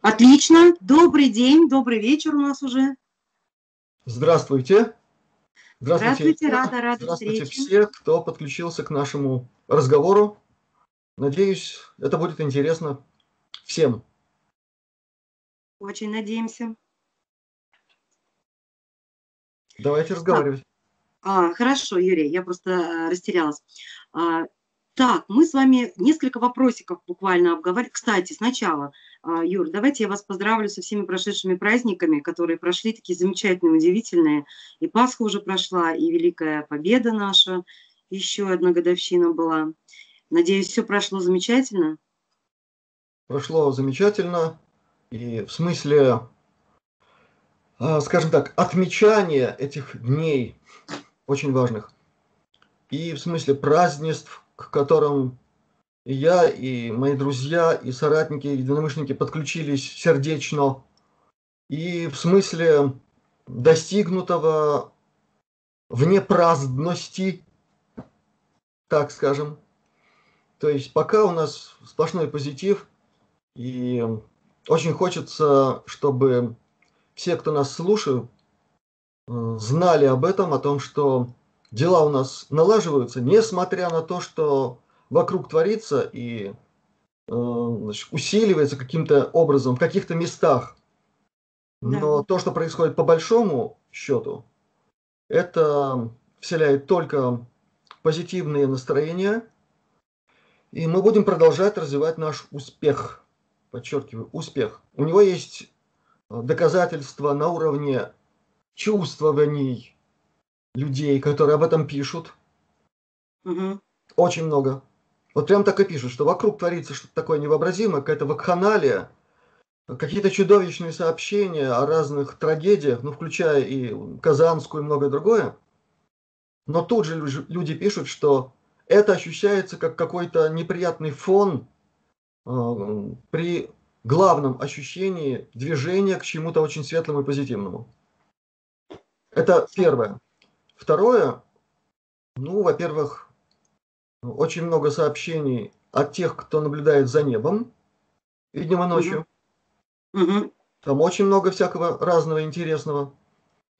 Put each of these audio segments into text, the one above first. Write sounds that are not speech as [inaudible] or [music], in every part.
Отлично. Добрый день, добрый вечер у нас уже. Здравствуйте. Здравствуйте, Здравствуйте рада, рада Здравствуйте встрече. все, кто подключился к нашему разговору. Надеюсь, это будет интересно всем. Очень надеемся. Давайте разговаривать. А, хорошо, Юрий, я просто а, растерялась. А, так, мы с вами несколько вопросиков буквально обговорили. Кстати, сначала, Юр, давайте я вас поздравлю со всеми прошедшими праздниками, которые прошли такие замечательные, удивительные. И Пасха уже прошла, и Великая Победа наша, еще одна годовщина была. Надеюсь, все прошло замечательно. Прошло замечательно. И в смысле, а, скажем так, отмечания этих дней очень важных. И в смысле празднеств, к которым и я, и мои друзья, и соратники, и единомышленники подключились сердечно. И в смысле достигнутого вне праздности, так скажем. То есть пока у нас сплошной позитив, и очень хочется, чтобы все, кто нас слушают, э, знали об этом, о том, что дела у нас налаживаются, несмотря на то, что вокруг творится и э, значит, усиливается каким-то образом в каких-то местах. Но да. то, что происходит по большому счету, это вселяет только позитивные настроения, и мы будем продолжать развивать наш успех. Подчеркиваю, успех. У него есть доказательства на уровне чувствований людей, которые об этом пишут. Угу. Очень много. Вот прям так и пишут, что вокруг творится что-то такое невообразимое, какая-то вакханалия, какие-то чудовищные сообщения о разных трагедиях, ну, включая и Казанскую и многое другое. Но тут же люди пишут, что это ощущается как какой-то неприятный фон э, при главном ощущении движения к чему-то очень светлому и позитивному. Это первое. Второе, ну, во-первых, очень много сообщений от тех, кто наблюдает за небом и ночью. Угу. Там очень много всякого разного интересного.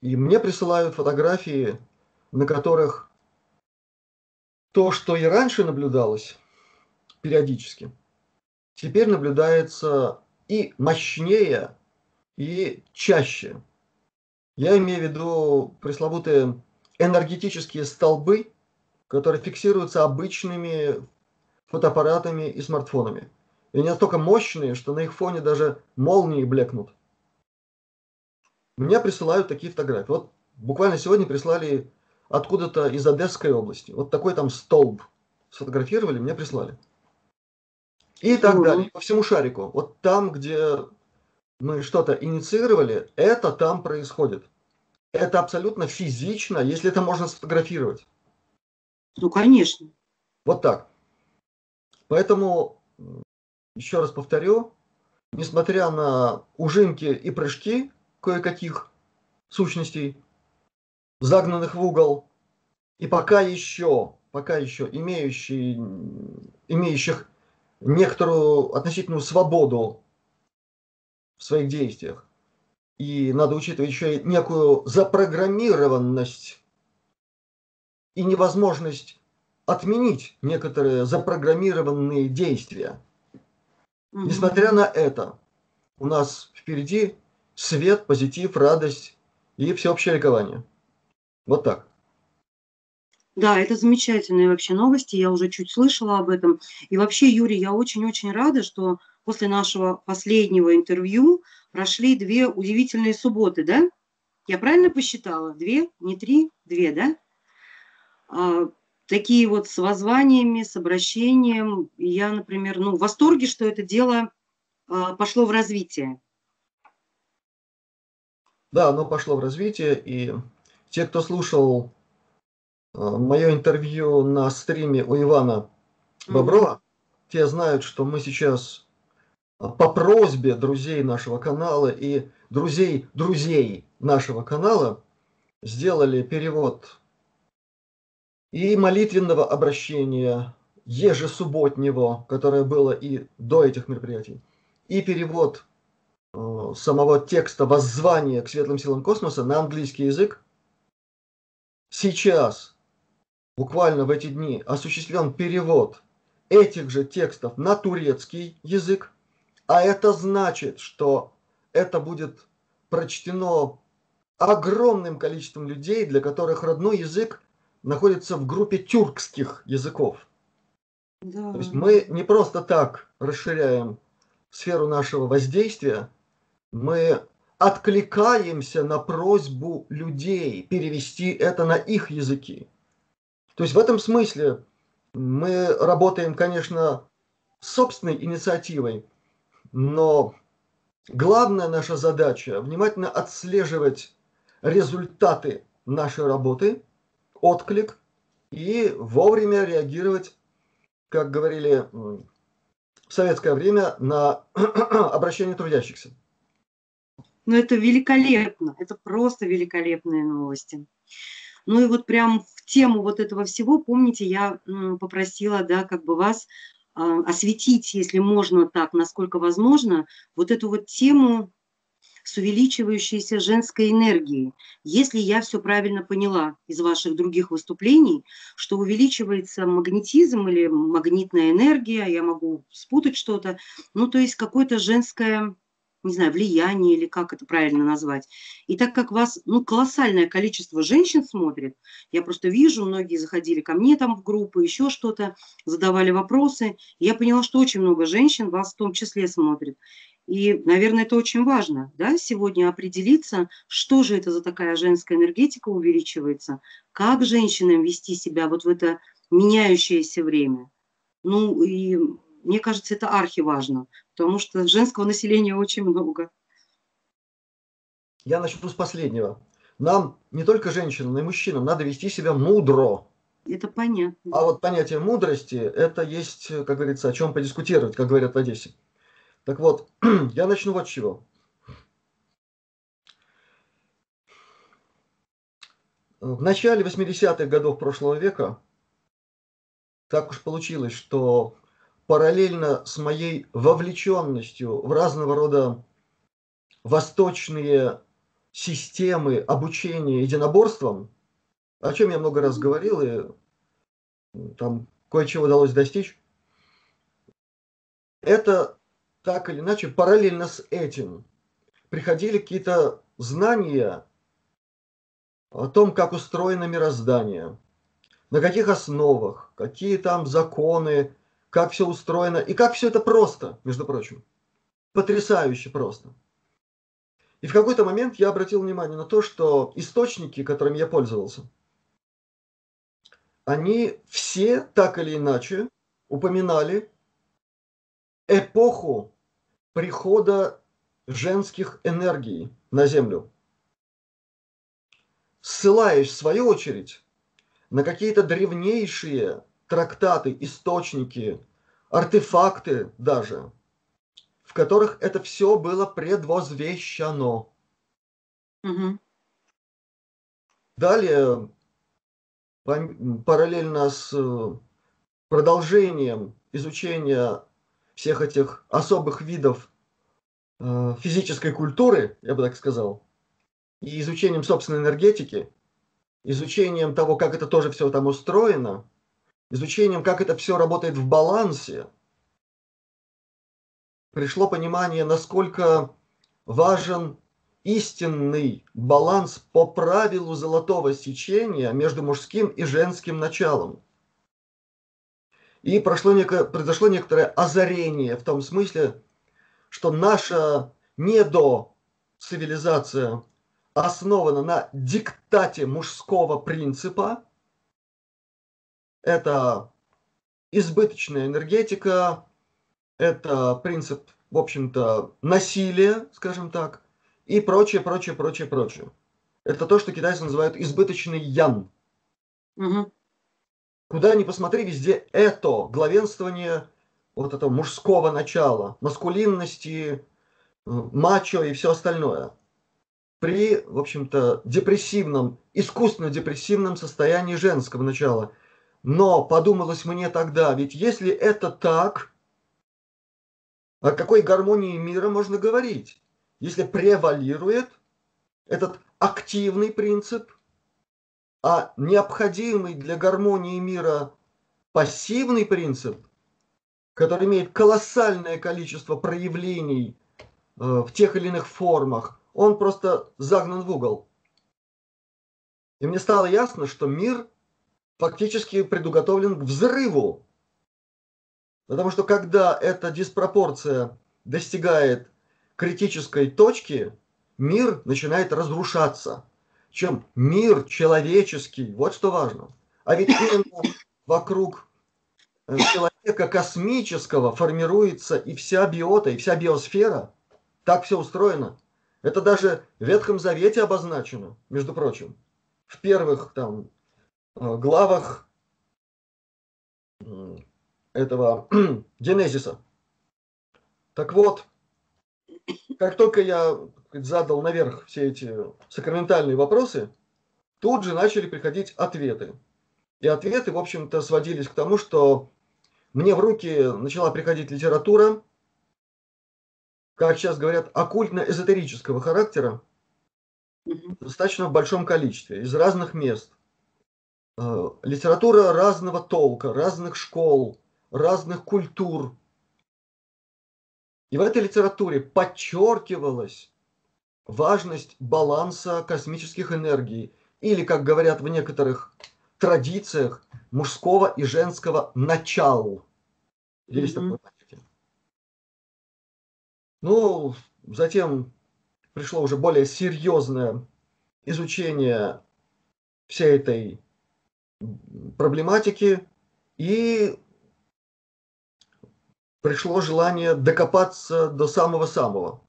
И мне присылают фотографии, на которых то, что и раньше наблюдалось периодически, теперь наблюдается и мощнее, и чаще. Я имею в виду пресловутые энергетические столбы, которые фиксируются обычными фотоаппаратами и смартфонами. И они настолько мощные, что на их фоне даже молнии блекнут. Мне присылают такие фотографии. Вот буквально сегодня прислали откуда-то из Одесской области. Вот такой там столб сфотографировали, мне прислали. И так угу. далее, по всему шарику. Вот там, где мы что-то инициировали, это там происходит. Это абсолютно физично, если это можно сфотографировать. Ну, конечно. Вот так. Поэтому, еще раз повторю, несмотря на ужинки и прыжки кое-каких сущностей, загнанных в угол, и пока еще, пока еще имеющие, имеющих некоторую относительную свободу в своих действиях, и надо учитывать еще и некую запрограммированность и невозможность отменить некоторые запрограммированные действия. Mm-hmm. Несмотря на это, у нас впереди свет, позитив, радость и всеобщее ликование. Вот так. Да, это замечательные вообще новости, я уже чуть слышала об этом. И вообще, Юрий, я очень-очень рада, что после нашего последнего интервью прошли две удивительные субботы, да? Я правильно посчитала? Две, не три, две, да? А, такие вот с воззваниями, с обращением. Я, например, ну, в восторге, что это дело а, пошло в развитие. Да, оно пошло в развитие, и те, кто слушал а, мое интервью на стриме у Ивана Боброва, mm-hmm. те знают, что мы сейчас по просьбе друзей нашего канала и друзей друзей нашего канала сделали перевод и молитвенного обращения ежесубботнего, которое было и до этих мероприятий, и перевод самого текста воззвания к светлым силам космоса на английский язык. Сейчас, буквально в эти дни, осуществлен перевод этих же текстов на турецкий язык, а это значит, что это будет прочтено огромным количеством людей, для которых родной язык находится в группе тюркских языков. Да. То есть мы не просто так расширяем сферу нашего воздействия, мы откликаемся на просьбу людей перевести это на их языки. То есть в этом смысле мы работаем, конечно, собственной инициативой, но главная наша задача – внимательно отслеживать результаты нашей работы, отклик и вовремя реагировать, как говорили в советское время, на [clears throat] обращение трудящихся. Ну, это великолепно, это просто великолепные новости. Ну и вот прям в тему вот этого всего, помните, я попросила, да, как бы вас а, осветить, если можно так, насколько возможно, вот эту вот тему с увеличивающейся женской энергией. Если я все правильно поняла из ваших других выступлений, что увеличивается магнетизм или магнитная энергия, я могу спутать что-то, ну то есть какое-то женское не знаю, влияние или как это правильно назвать. И так как вас, ну, колоссальное количество женщин смотрит, я просто вижу, многие заходили ко мне там в группы, еще что-то, задавали вопросы, я поняла, что очень много женщин вас в том числе смотрит. И, наверное, это очень важно, да, сегодня определиться, что же это за такая женская энергетика увеличивается, как женщинам вести себя вот в это меняющееся время. Ну, и мне кажется, это архиважно, потому что женского населения очень много. Я начну с последнего. Нам, не только женщинам, но и мужчинам, надо вести себя мудро. Это понятно. А вот понятие мудрости, это есть, как говорится, о чем подискутировать, как говорят в Одессе. Так вот, [clears throat] я начну вот с чего. В начале 80-х годов прошлого века так уж получилось, что параллельно с моей вовлеченностью в разного рода восточные системы обучения единоборствам, о чем я много раз говорил, и там кое-чего удалось достичь, это так или иначе параллельно с этим приходили какие-то знания о том, как устроено мироздание, на каких основах, какие там законы, как все устроено и как все это просто, между прочим. Потрясающе просто. И в какой-то момент я обратил внимание на то, что источники, которыми я пользовался, они все так или иначе упоминали эпоху прихода женских энергий на Землю. Ссылаясь, в свою очередь, на какие-то древнейшие трактаты, источники, артефакты даже, в которых это все было предвозвещено. Угу. Далее, параллельно с э, продолжением изучения всех этих особых видов э, физической культуры, я бы так сказал, и изучением собственной энергетики, изучением того, как это тоже все там устроено – изучением, как это все работает в балансе, пришло понимание, насколько важен истинный баланс по правилу золотого сечения между мужским и женским началом. И прошло некое, произошло некоторое озарение в том смысле, что наша недоцивилизация основана на диктате мужского принципа, это избыточная энергетика, это принцип, в общем-то, насилия, скажем так, и прочее, прочее, прочее, прочее. Это то, что китайцы называют избыточный ян. Угу. Куда ни посмотри, везде это главенствование вот этого мужского начала, маскулинности, мачо и все остальное. При, в общем-то, депрессивном, искусственно депрессивном состоянии женского начала – но подумалось мне тогда, ведь если это так, о какой гармонии мира можно говорить? если превалирует этот активный принцип, а необходимый для гармонии мира пассивный принцип, который имеет колоссальное количество проявлений э, в тех или иных формах, он просто загнан в угол. И мне стало ясно, что мир фактически предуготовлен к взрыву. Потому что когда эта диспропорция достигает критической точки, мир начинает разрушаться. Чем мир человеческий, вот что важно. А ведь именно вокруг э, человека космического формируется и вся биота, и вся биосфера. Так все устроено. Это даже в Ветхом Завете обозначено, между прочим. В первых там э, главах этого [clears throat] Генезиса. Так вот, как только я задал наверх все эти сакраментальные вопросы, тут же начали приходить ответы. И ответы, в общем-то, сводились к тому, что мне в руки начала приходить литература, как сейчас говорят, оккультно-эзотерического характера, достаточно в большом количестве, из разных мест. Э, литература разного толка, разных школ, разных культур. И в этой литературе подчеркивалась важность баланса космических энергий, или, как говорят в некоторых традициях, мужского и женского начал. Есть mm-hmm. такое понятие. Ну, затем пришло уже более серьезное изучение всей этой проблематики, и пришло желание докопаться до самого-самого.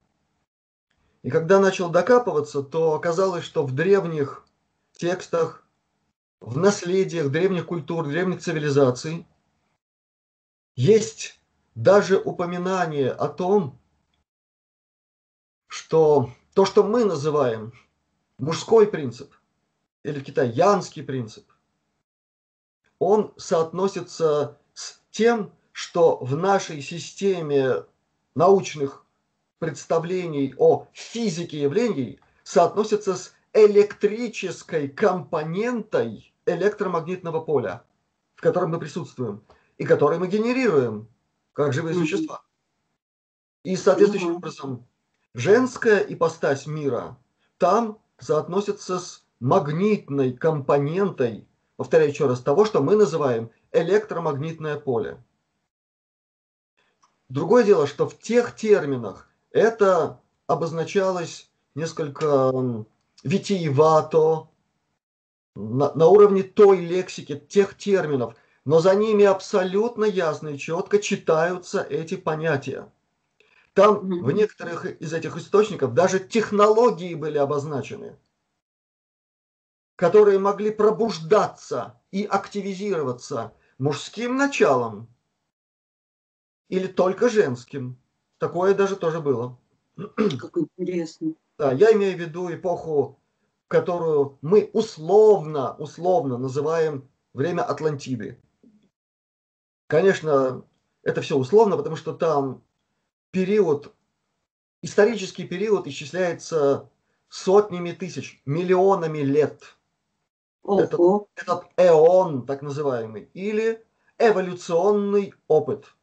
И когда начал докапываться, то оказалось, что в древних текстах, в наследиях древних культур, древних цивилизаций есть даже упоминание о том, что то, что мы называем мужской принцип, или в Китае янский принцип, он соотносится с тем, что в нашей системе научных представлений о физике явлений соотносится с электрической компонентой электромагнитного поля, в котором мы присутствуем, и который мы генерируем, как живые существа. И соответствующим образом женская ипостась мира там соотносится с магнитной компонентой, повторяю еще раз, того, что мы называем электромагнитное поле. Другое дело, что в тех терминах это обозначалось несколько витиевато, на, на уровне той лексики, тех терминов, но за ними абсолютно ясно и четко читаются эти понятия. Там mm-hmm. в некоторых из этих источников даже технологии были обозначены, которые могли пробуждаться и активизироваться мужским началом или только женским. Такое даже тоже было. Как интересно. Да, я имею в виду эпоху, которую мы условно, условно называем время Атлантиды. Конечно, это все условно, потому что там период, исторический период исчисляется сотнями тысяч, миллионами лет. Этот, этот эон, так называемый, или эволюционный опыт –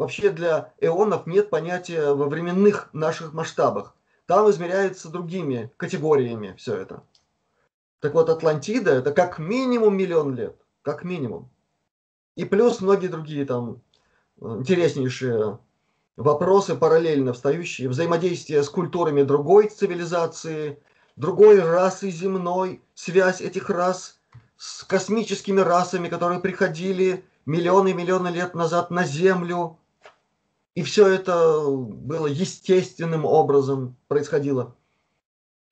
Вообще для эонов нет понятия во временных наших масштабах. Там измеряется другими категориями все это. Так вот, Атлантида это как минимум миллион лет. Как минимум. И плюс многие другие там э, интереснейшие вопросы, параллельно встающие, взаимодействие с культурами другой цивилизации, другой расы земной, связь этих рас с космическими расами, которые приходили миллионы и миллионы лет назад на Землю, и все это было естественным образом происходило.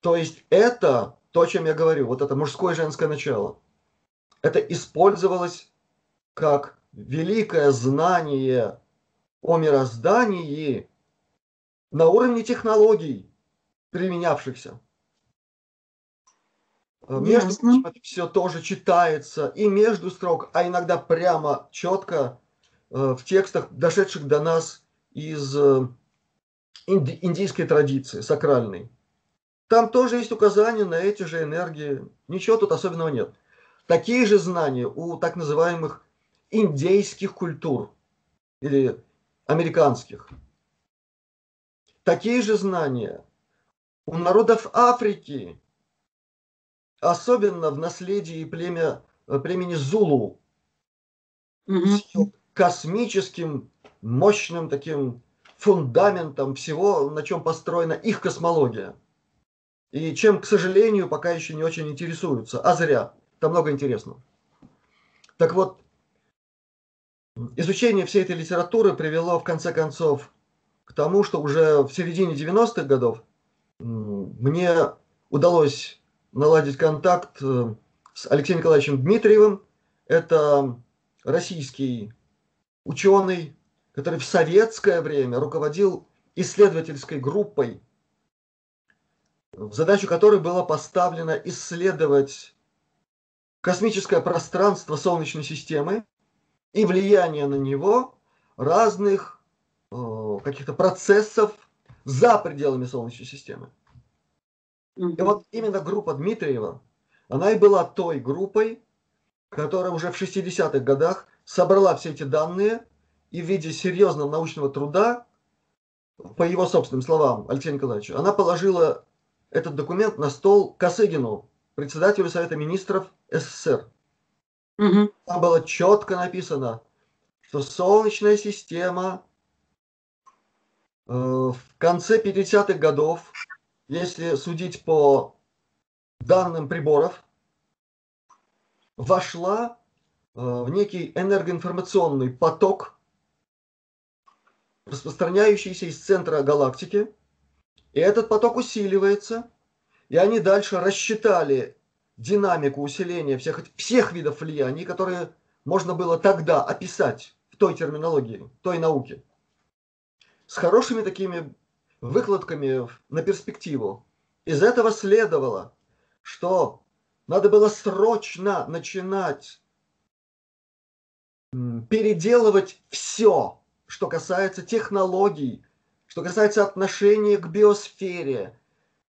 То есть это то, о чем я говорю, вот это мужское и женское начало. Это использовалось как великое знание о мироздании на уровне технологий, применявшихся. Между прочим, это все тоже читается и между строк, а иногда прямо четко э, в текстах, дошедших до нас из э, индийской традиции, сакральной. Там тоже есть указания на эти же энергии. Ничего тут особенного нет. Такие же знания у так называемых индейских культур или американских. Такие же знания у народов Африки, особенно в наследии племя, племени Зулу, угу. космическим, мощным таким фундаментом всего, на чем построена их космология. И чем, к сожалению, пока еще не очень интересуются. А зря. Там много интересного. Так вот, изучение всей этой литературы привело, в конце концов, к тому, что уже в середине 90-х годов мне удалось наладить контакт э, с Алексеем Николаевичем Дмитриевым. Это российский ученый, который в советское время руководил исследовательской группой, в задачу которой было поставлено исследовать космическое пространство Солнечной системы и влияние на него разных э, каких-то процессов за пределами Солнечной системы. И вот именно группа Дмитриева, она и была той группой, которая уже в 60-х годах собрала все эти данные и в виде серьезного научного труда, по его собственным словам, Алексея Николаевича, она положила этот документ на стол Косыгину, председателю Совета Министров СССР. Угу. Там было четко написано, что Солнечная система э, в конце 50-х годов, если судить по данным приборов, вошла э, в некий энергоинформационный поток, распространяющийся из центра галактики, и этот поток усиливается, и они дальше рассчитали динамику усиления всех, всех видов влияний, которые можно было тогда описать в той терминологии, той науке. С хорошими такими выкладками на перспективу. Из этого следовало, что надо было срочно начинать переделывать все, что касается технологий, что касается отношения к биосфере,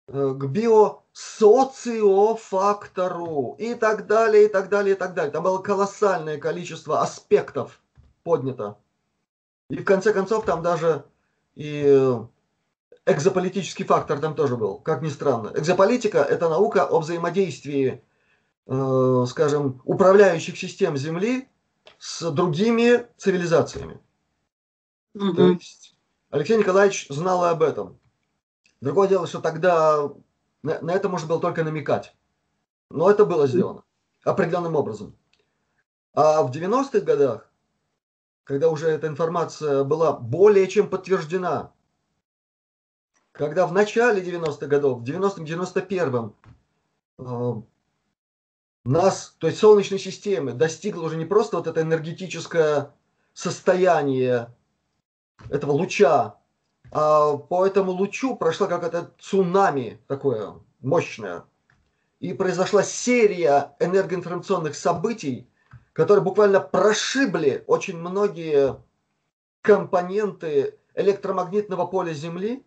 э, к биосоциофактору и так далее, и так далее, и так далее. Там было колоссальное количество аспектов поднято. И в конце концов там даже и экзополитический фактор там тоже был, как ни странно. Экзополитика – это наука о взаимодействии, э, скажем, управляющих систем Земли с другими цивилизациями. Угу. То есть Алексей Николаевич знал и об этом. Другое дело, что тогда на, на это можно было только намекать. Но это было сделано определенным образом. А в 90-х годах, когда уже эта информация была более чем подтверждена, когда в начале 90-х годов, в 90-91-м, э, нас, то есть Солнечной системы, достигло уже не просто вот это энергетическое состояние этого луча, а по этому лучу прошла какая-то цунами такое мощное. И произошла серия энергоинформационных событий, которые буквально прошибли очень многие компоненты электромагнитного поля Земли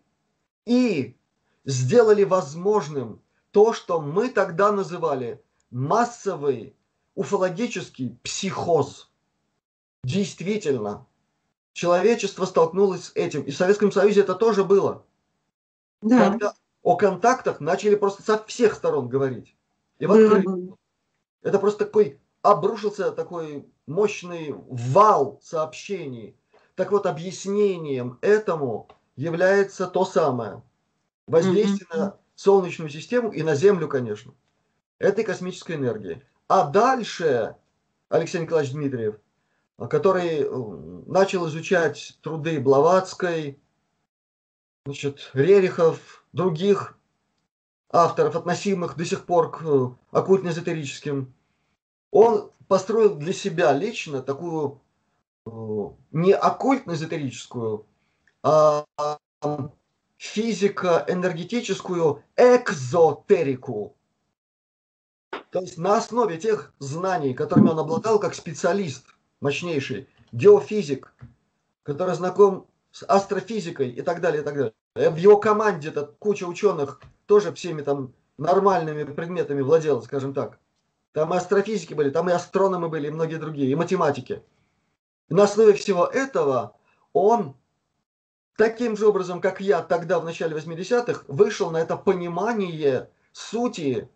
и сделали возможным то, что мы тогда называли массовый уфологический психоз. Действительно, человечество столкнулось с этим. И в Советском Союзе это тоже было. Да. Когда о контактах начали просто со всех сторон говорить. И в открытую. Это просто такой обрушился такой мощный вал сообщений. Так вот, объяснением этому является то самое. Воздействие mm-hmm. на Солнечную систему и на Землю, конечно. Этой космической энергии. А дальше Алексей Николаевич Дмитриев – который э, начал изучать труды Блаватской, значит, Рерихов, других авторов, относимых до сих пор к э, оккультно-эзотерическим, он построил для себя лично такую э, не оккультно-эзотерическую, а физико-энергетическую экзотерику. То есть на основе тех знаний, которыми он обладал как специалист – мощнейший, геофизик, который знаком с астрофизикой и так далее, и так далее. Э, в его команде -то куча ученых тоже всеми там нормальными предметами владела, скажем так. Там и астрофизики были, там и астрономы были, и многие другие, и математики. И на основе всего этого он таким же образом, как я тогда в начале 80-х, вышел на это понимание сути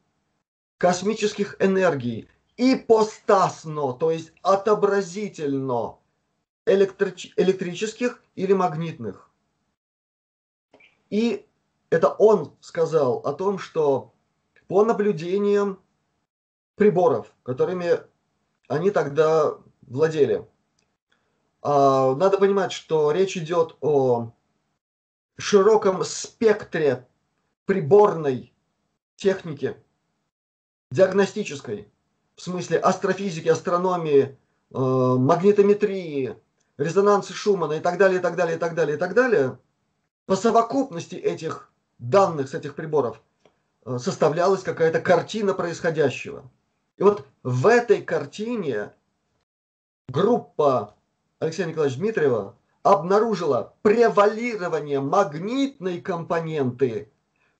космических энергий ипостасно, то есть отобразительно электрич, электрических или магнитных. И это он сказал о том, что по наблюдениям приборов, которыми они тогда владели, а, надо понимать, что речь идет о широком спектре приборной техники, диагностической, в смысле астрофизики, астрономии, э, магнитометрии, резонанса Шумана и так далее, и так далее, и так далее, и так далее, по совокупности этих данных с этих приборов э, составлялась какая-то картина происходящего. И вот в этой картине группа Алексея Николаевича Дмитриева обнаружила превалирование магнитной компоненты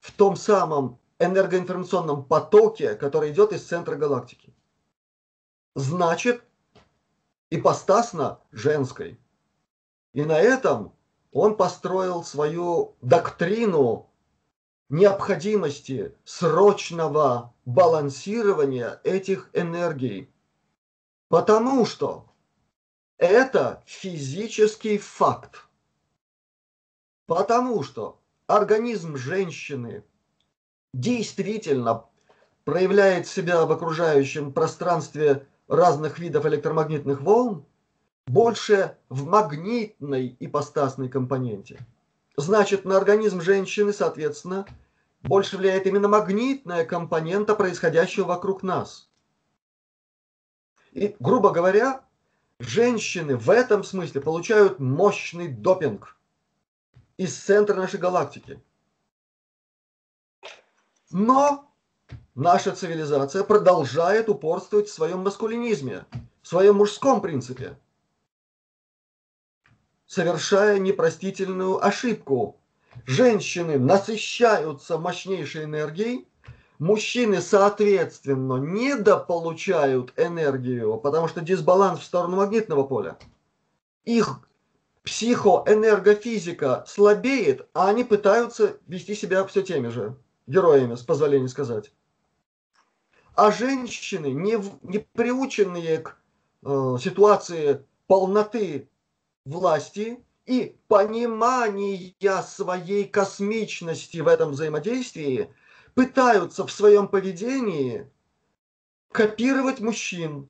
в том самом энергоинформационном потоке, который идет из центра галактики. Значит, ипостасно женской. И на этом он построил свою доктрину необходимости срочного балансирования этих энергий. Потому что это физический факт. Потому что организм женщины действительно проявляет себя в окружающем пространстве разных видов электромагнитных волн больше в магнитной ипостасной компоненте. Значит, на организм женщины, соответственно, больше влияет именно магнитная компонента происходящего вокруг нас. И, грубо говоря, женщины в этом смысле получают мощный допинг из центра нашей галактики. Но наша цивилизация продолжает упорствовать в своем маскулинизме, в своем мужском принципе, совершая непростительную ошибку. Женщины насыщаются мощнейшей энергией, мужчины, соответственно, недополучают энергию, потому что дисбаланс в сторону магнитного поля. Их психоэнергофизика слабеет, а они пытаются вести себя все теми же героями, с позволения сказать. А женщины, не, не приученные к э, ситуации полноты власти и понимания своей космичности в этом взаимодействии, пытаются в своем поведении копировать мужчин.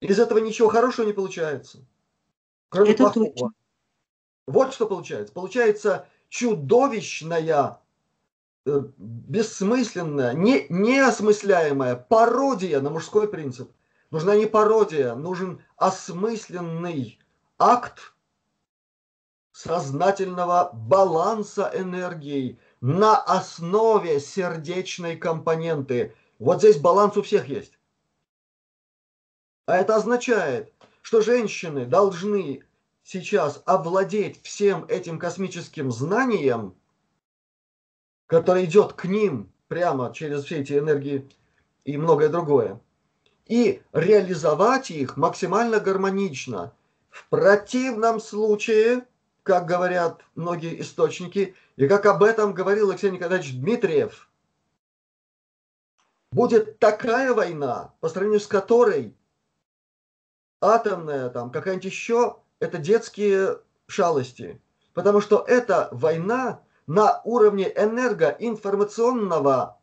Из этого ничего хорошего не получается. Кроме Это плохого. Точно. Вот что получается. Получается чудовищная бессмысленная, не, неосмысляемая пародия на мужской принцип. Нужна не пародия, нужен осмысленный акт сознательного баланса энергии на основе сердечной компоненты. Вот здесь баланс у всех есть. А это означает, что женщины должны сейчас овладеть всем этим космическим знанием – который идет к ним прямо через все эти энергии и многое другое, и реализовать их максимально гармонично. В противном случае, как говорят многие источники, и как об этом говорил Алексей Николаевич Дмитриев, будет такая война, по сравнению с которой атомная, там, какая-нибудь еще, это детские шалости. Потому что эта война на уровне энергоинформационного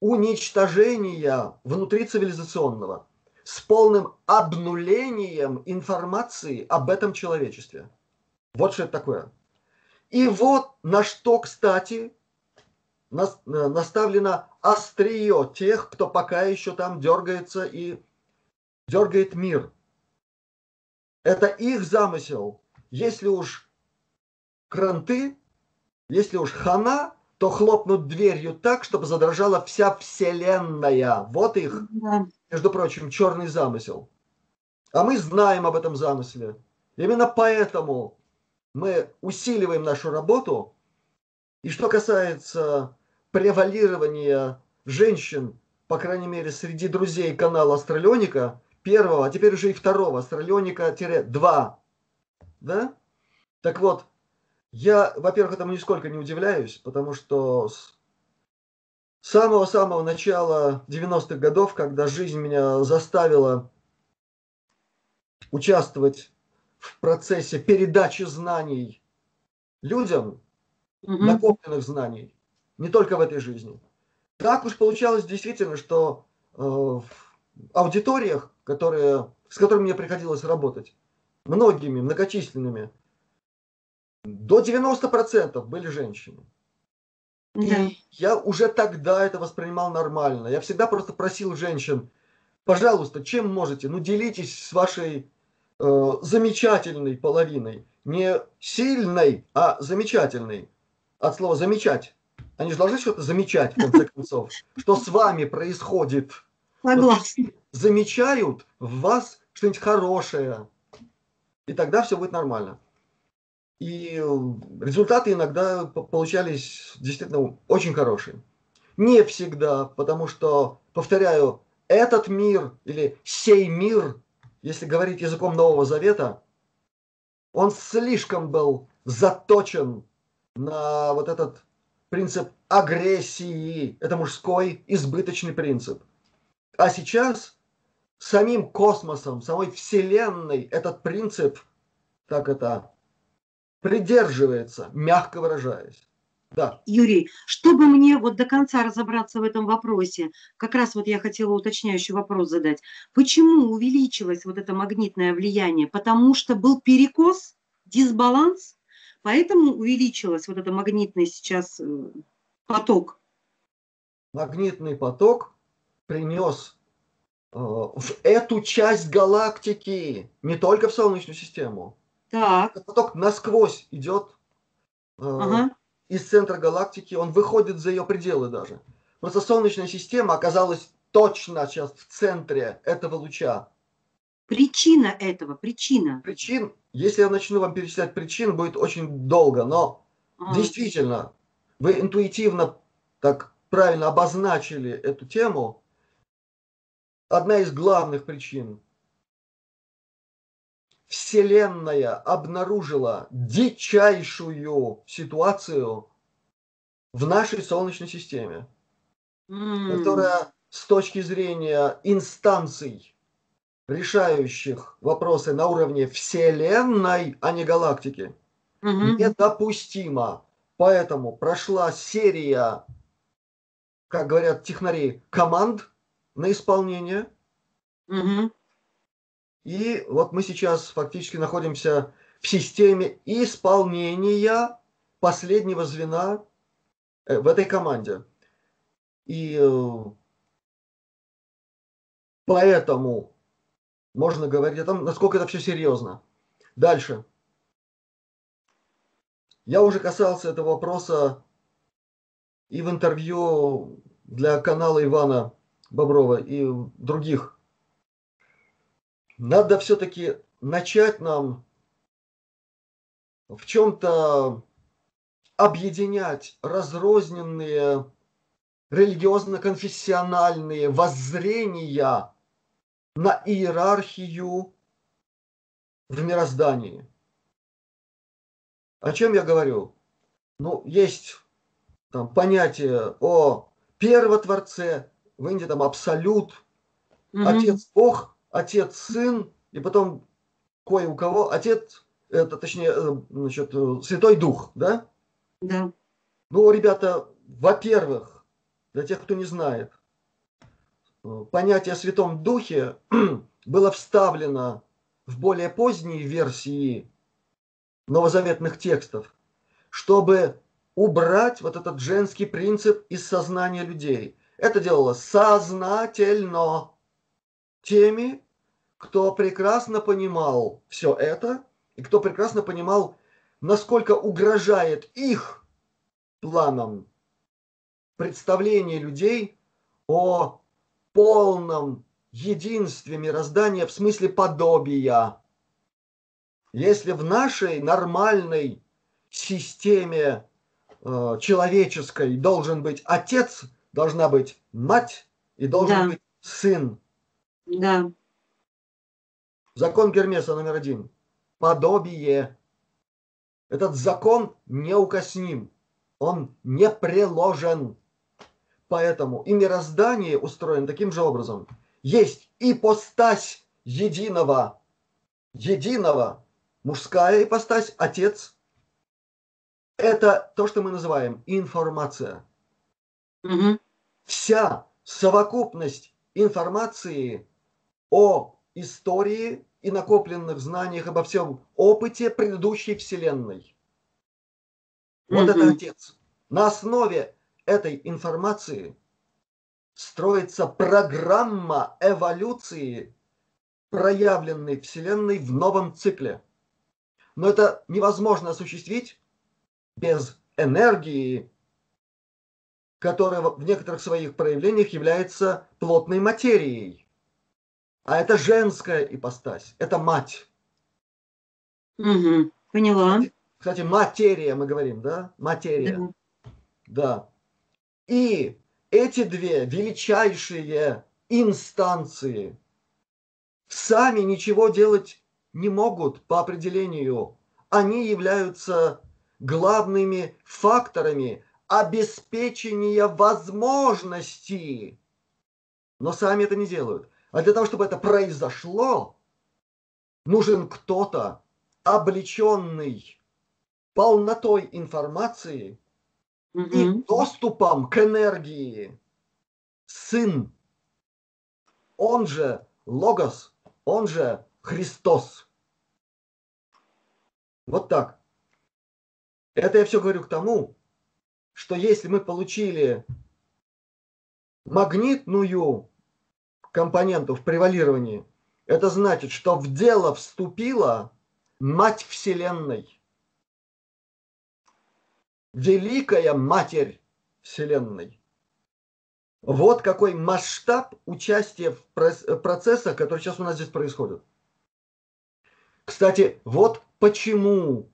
уничтожения внутри цивилизационного с полным обнулением информации об этом человечестве. Вот что это такое. И вот на что, кстати, наставлено острие тех, кто пока еще там дергается и дергает мир. Это их замысел. Если уж кранты если уж хана, то хлопнут дверью так, чтобы задрожала вся вселенная. Вот их, да. между прочим, черный замысел. А мы знаем об этом замысле. Именно поэтому мы усиливаем нашу работу И что касается превалирования женщин, по крайней мере, среди друзей канала Астралионика, первого, а теперь уже и второго, Астралионика-2, да? Так вот, я, во-первых, этому нисколько не удивляюсь, потому что с самого-самого начала 90-х годов, когда жизнь меня заставила участвовать в процессе передачи знаний людям, угу. накопленных знаний, не только в этой жизни. Так уж получалось действительно, что э, в аудиториях, которые, с которыми мне приходилось работать, многими, многочисленными, до 90% были женщины. Да. И я уже тогда это воспринимал нормально. Я всегда просто просил женщин, пожалуйста, чем можете, ну делитесь с вашей э, замечательной половиной. Не сильной, а замечательной. От слова замечать. Они же должны что-то замечать, в конце [laughs] концов. Что с вами происходит. Замечают в вас что-нибудь хорошее. И тогда все будет нормально. И результаты иногда получались действительно очень хорошие. Не всегда, потому что, повторяю, этот мир или сей мир, если говорить языком Нового Завета, он слишком был заточен на вот этот принцип агрессии. Это мужской избыточный принцип. А сейчас самим космосом, самой Вселенной этот принцип, так это придерживается, мягко выражаясь. Да. Юрий, чтобы мне вот до конца разобраться в этом вопросе, как раз вот я хотела уточняющий вопрос задать. Почему увеличилось вот это магнитное влияние? Потому что был перекос, дисбаланс, поэтому увеличилось вот это магнитный сейчас э, поток? Магнитный поток принес э, в эту часть галактики, не только в Солнечную систему, так. Этот поток насквозь идет э, ага. из центра галактики, он выходит за ее пределы даже. Просто Солнечная система оказалась точно сейчас в центре этого луча. Причина этого, причина. Причин, если я начну вам перечислять причин, будет очень долго, но ага. действительно, вы интуитивно так правильно обозначили эту тему. Одна из главных причин Вселенная обнаружила дичайшую ситуацию в нашей Солнечной системе, mm. которая с точки зрения инстанций, решающих вопросы на уровне Вселенной, а не галактики, mm-hmm. недопустима. Поэтому прошла серия, как говорят технари, команд на исполнение. Mm-hmm. И вот мы сейчас фактически находимся в системе исполнения последнего звена э, в этой команде. И э, поэтому можно говорить о том, насколько это все серьезно. Дальше. Я уже касался этого вопроса и в интервью для канала Ивана Боброва и других надо все-таки начать нам в чем-то объединять разрозненные религиозно-конфессиональные воззрения на иерархию в мироздании. О чем я говорю? Ну, есть там понятие о первотворце, в Индии там абсолют, mm-hmm. Отец Бог, отец, сын, и потом кое у кого отец, это точнее, э, значит, э, Святой Дух, да? Да. Ну, ребята, во-первых, для тех, кто не знает, э, понятие о Святом Духе [clears throat] было вставлено в более поздние версии новозаветных текстов, чтобы убрать вот этот женский принцип из сознания людей. Это делалось сознательно теми, кто прекрасно понимал все это, и кто прекрасно понимал, насколько угрожает их планам представление людей о полном единстве мироздания в смысле подобия. Если в нашей нормальной системе э, человеческой должен быть отец, должна быть мать и должен Да. быть сын. Да. Закон Гермеса номер один. Подобие. Этот закон неукосним. Он не приложен. Поэтому и мироздание устроено таким же образом. Есть ипостась единого. Единого. Мужская ипостась, отец. Это то, что мы называем информация. Мгм. Вся совокупность информации о истории и накопленных знаниях обо всем опыте предыдущей Вселенной. Вот это Мгм. отец. На основе этой информации строится программа эволюции, проявленной Вселенной в новом цикле. Но это невозможно осуществить без энергии, которая в некоторых своих проявлениях является плотной материей. А это женская ипостась, это мать. Мгм. Поняла. Кстати, материя мы говорим, да? Материя. Да. Да. И эти две величайшие инстанции сами ничего делать не могут по определению. Они являются главными факторами обеспечения возможности. Но сами это не делают. А для того, чтобы это произошло, нужен кто-то, облеченный полнотой информации и Мгм. доступом к энергии. Сын, он же Логос, он же Христос. Вот так. Это я все говорю к тому, что если мы получили магнитную компоненту в превалировании, это значит, что в дело вступила Мать Вселенной. Великая Матерь Вселенной. Вот какой масштаб участия в процессах, которые сейчас у нас здесь происходят. Кстати, вот почему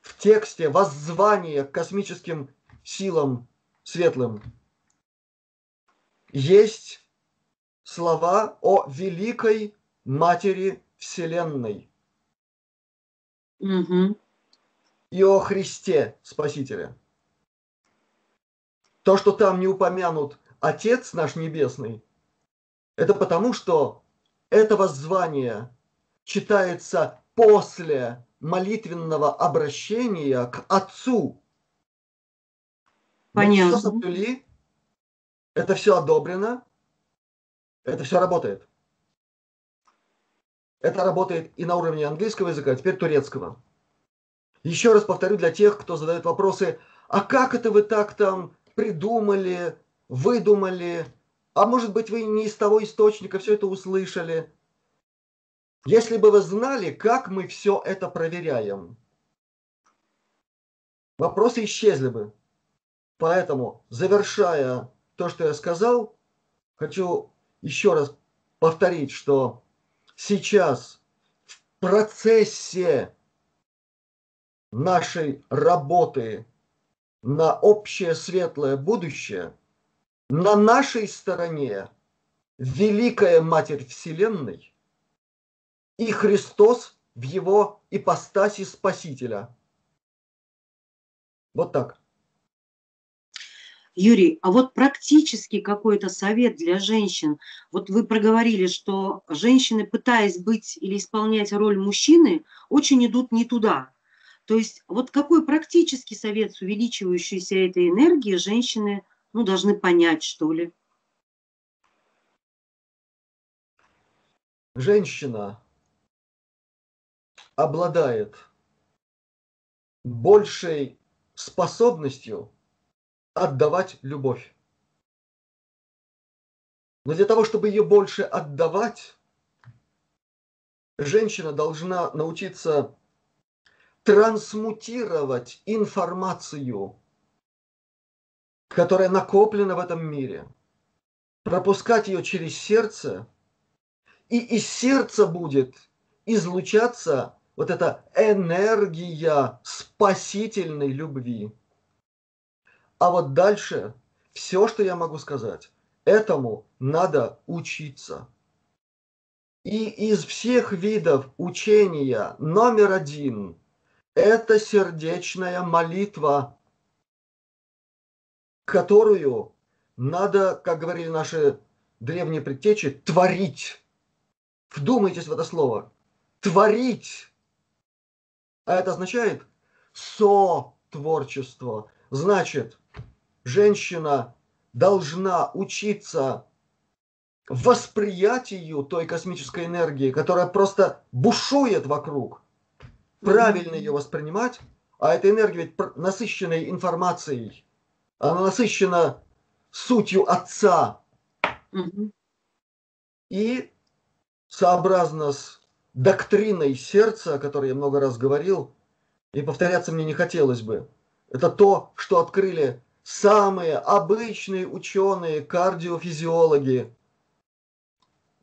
в тексте воззвания к космическим силам светлым есть слова о великой матери Вселенной Мгм. и о Христе Спасителе. То, что там не упомянут Отец наш Небесный, это потому, что это воззвание читается после молитвенного обращения к Отцу. Понятно. все соблюли, это все одобрено, это все работает. Это работает и на уровне английского языка, а теперь турецкого. Еще раз повторю для тех, кто задает вопросы, а как это вы так там придумали, выдумали, а может быть вы не из того источника все это услышали. Если бы вы знали, как мы все это проверяем, вопросы исчезли бы. Поэтому, завершая то, что я сказал, хочу еще раз повторить, что сейчас в процессе нашей работы на общее светлое будущее, на нашей стороне Великая Матерь Вселенной и Христос в его ипостаси Спасителя. Вот так. Юрий, а вот практически какой-то совет для женщин. Вот вы проговорили, что женщины, пытаясь быть или исполнять роль мужчины, очень идут не туда. То есть вот какой практический совет с увеличивающейся этой энергией женщины ну, должны понять, что ли? Женщина обладает большей способностью отдавать любовь. Но для того, чтобы ее больше отдавать, женщина должна научиться трансмутировать информацию, которая накоплена в этом мире, пропускать ее через сердце, и из сердца будет излучаться вот эта энергия спасительной любви. А вот дальше все, что я могу сказать, этому надо учиться. И из всех видов учения номер один – это сердечная молитва, которую надо, как говорили наши древние предтечи, творить. Вдумайтесь в это слово. Творить. А это означает со-творчество. Значит, женщина должна учиться восприятию той космической энергии, которая просто бушует вокруг. Правильно ее воспринимать, а эта энергия ведь насыщенной информацией, она насыщена сутью Отца. И сообразно с доктриной сердца, о которой я много раз говорил, и повторяться мне не хотелось бы, это то, что открыли самые обычные ученые, кардиофизиологи,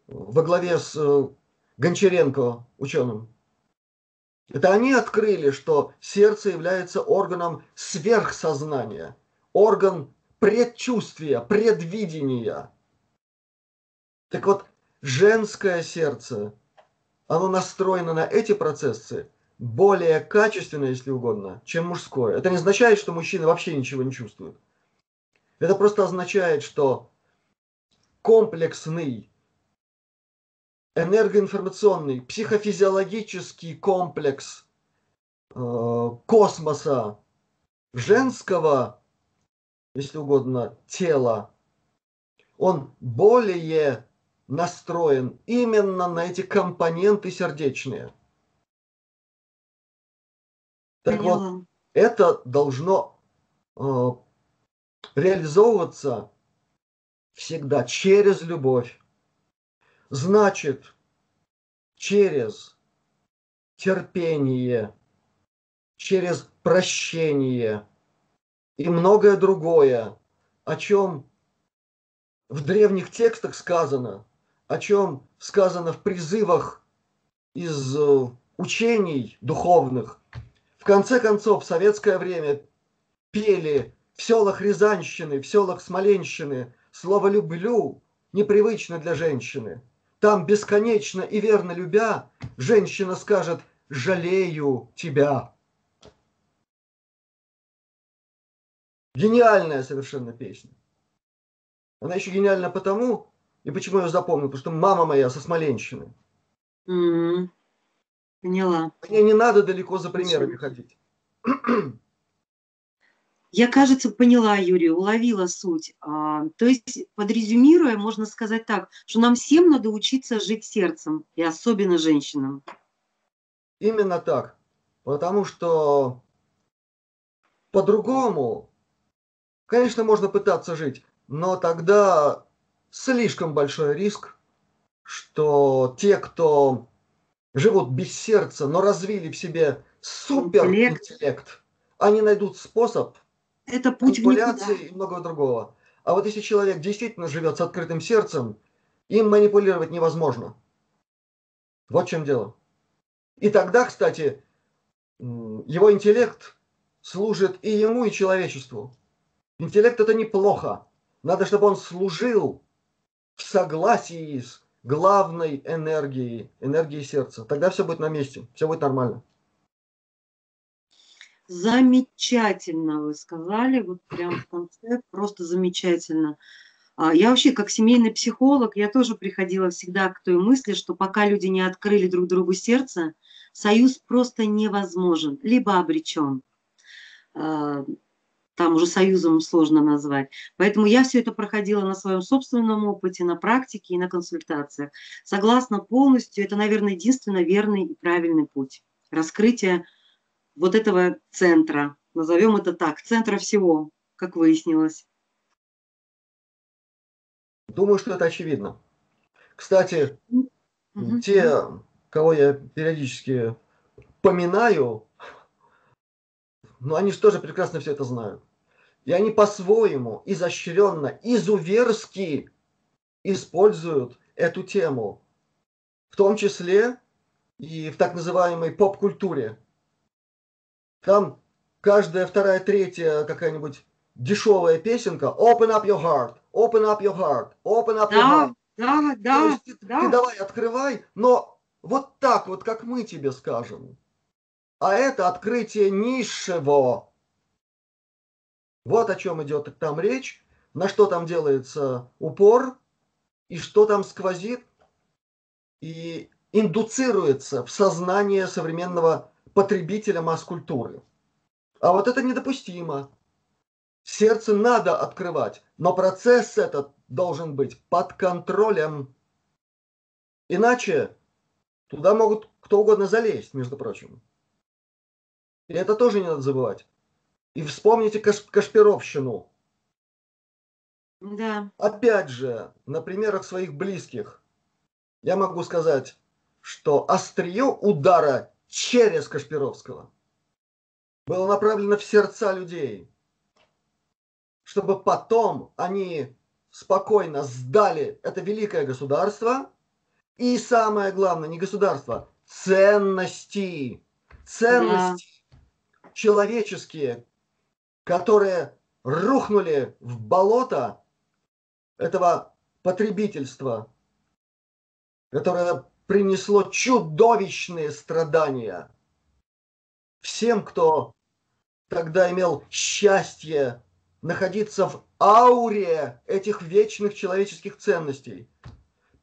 во главе с э, Гончаренко, ученым. Это они открыли, что сердце является органом сверхсознания, орган предчувствия, предвидения. Так вот, женское сердце, оно настроено на эти процессы более качественно, если угодно, чем мужское. Это не означает, что мужчины вообще ничего не чувствуют. Это просто означает, что комплексный энергоинформационный, психофизиологический комплекс э, космоса женского, если угодно, тела, он более настроен именно на эти компоненты сердечные. Так Поняла. вот, это должно э, реализовываться всегда через любовь значит через терпение, через прощение и многое другое, о чем в древних текстах сказано, о чем сказано в призывах из э, учений духовных. В конце концов, в советское время пели в селах Рязанщины, в селах Смоленщины слово «люблю» непривычно для женщины – там бесконечно и верно любя, женщина скажет «жалею тебя». Гениальная совершенно песня. Она еще гениальна потому, и почему я запомнил, потому что мама моя со Смоленщины. Mm-hmm. Поняла. Мне не надо далеко за примерами ходить. Я, кажется, поняла, Юрий, уловила суть. А, то есть, подрезюмируя, можно сказать так, что нам всем надо учиться жить сердцем, и особенно женщинам. Именно так. Потому что по-другому, конечно, можно пытаться жить, но тогда слишком большой риск, что те, кто живут без сердца, но развили в себе суперинтеллект, они найдут способ это путь манипуляции и многого другого. А вот если человек действительно живет с открытым сердцем, им манипулировать невозможно. Вот в чем дело. И тогда, кстати, его интеллект служит и ему, и человечеству. Интеллект это неплохо. Надо, чтобы он служил в согласии с главной энергией, энергией сердца. Тогда все будет на месте, все будет нормально. Замечательно вы сказали, вот прям в конце, просто замечательно. А, я вообще, как семейный психолог, я тоже приходила всегда к той мысли, что пока люди не открыли друг другу сердце, союз просто невозможен, либо обречен. Там уже союзом сложно назвать. Поэтому я все это проходила на своем собственном опыте, на практике и на консультациях. Согласна полностью, это, наверное, единственно верный и правильный путь. Раскрытие вот этого центра, назовем это так, центра всего, как выяснилось. Думаю, что это очевидно. Кстати, угу. те, кого я периодически поминаю, ну они же тоже прекрасно все это знают. И они по-своему, изощренно, изуверски используют эту тему. В том числе и в так называемой поп-культуре. Там каждая вторая, третья какая-нибудь дешевая песенка Open up your heart, open up your heart, open up your heart. Да, да, ты, да. ты давай открывай, но вот так вот, как мы тебе скажем. А это открытие низшего. Вот о чем идет там речь, на что там делается упор, и что там сквозит, и индуцируется в сознание современного потребителя масс-культуры. А вот это недопустимо. Сердце надо открывать, но процесс этот должен быть под контролем. Иначе туда могут кто угодно залезть, между прочим. И это тоже не надо забывать. И вспомните Каш Кашпировщину. Да. Опять же, на примерах своих близких я могу сказать, что острие удара через Кашпировского было направлено в сердца людей, чтобы потом они спокойно сдали это великое государство и самое главное, не государство, ценности, ценности да. Человеческие, которые рухнули в болото этого потребительства, которое принесло чудовищные страдания всем, кто тогда имел счастье находиться в ауре этих вечных человеческих ценностей.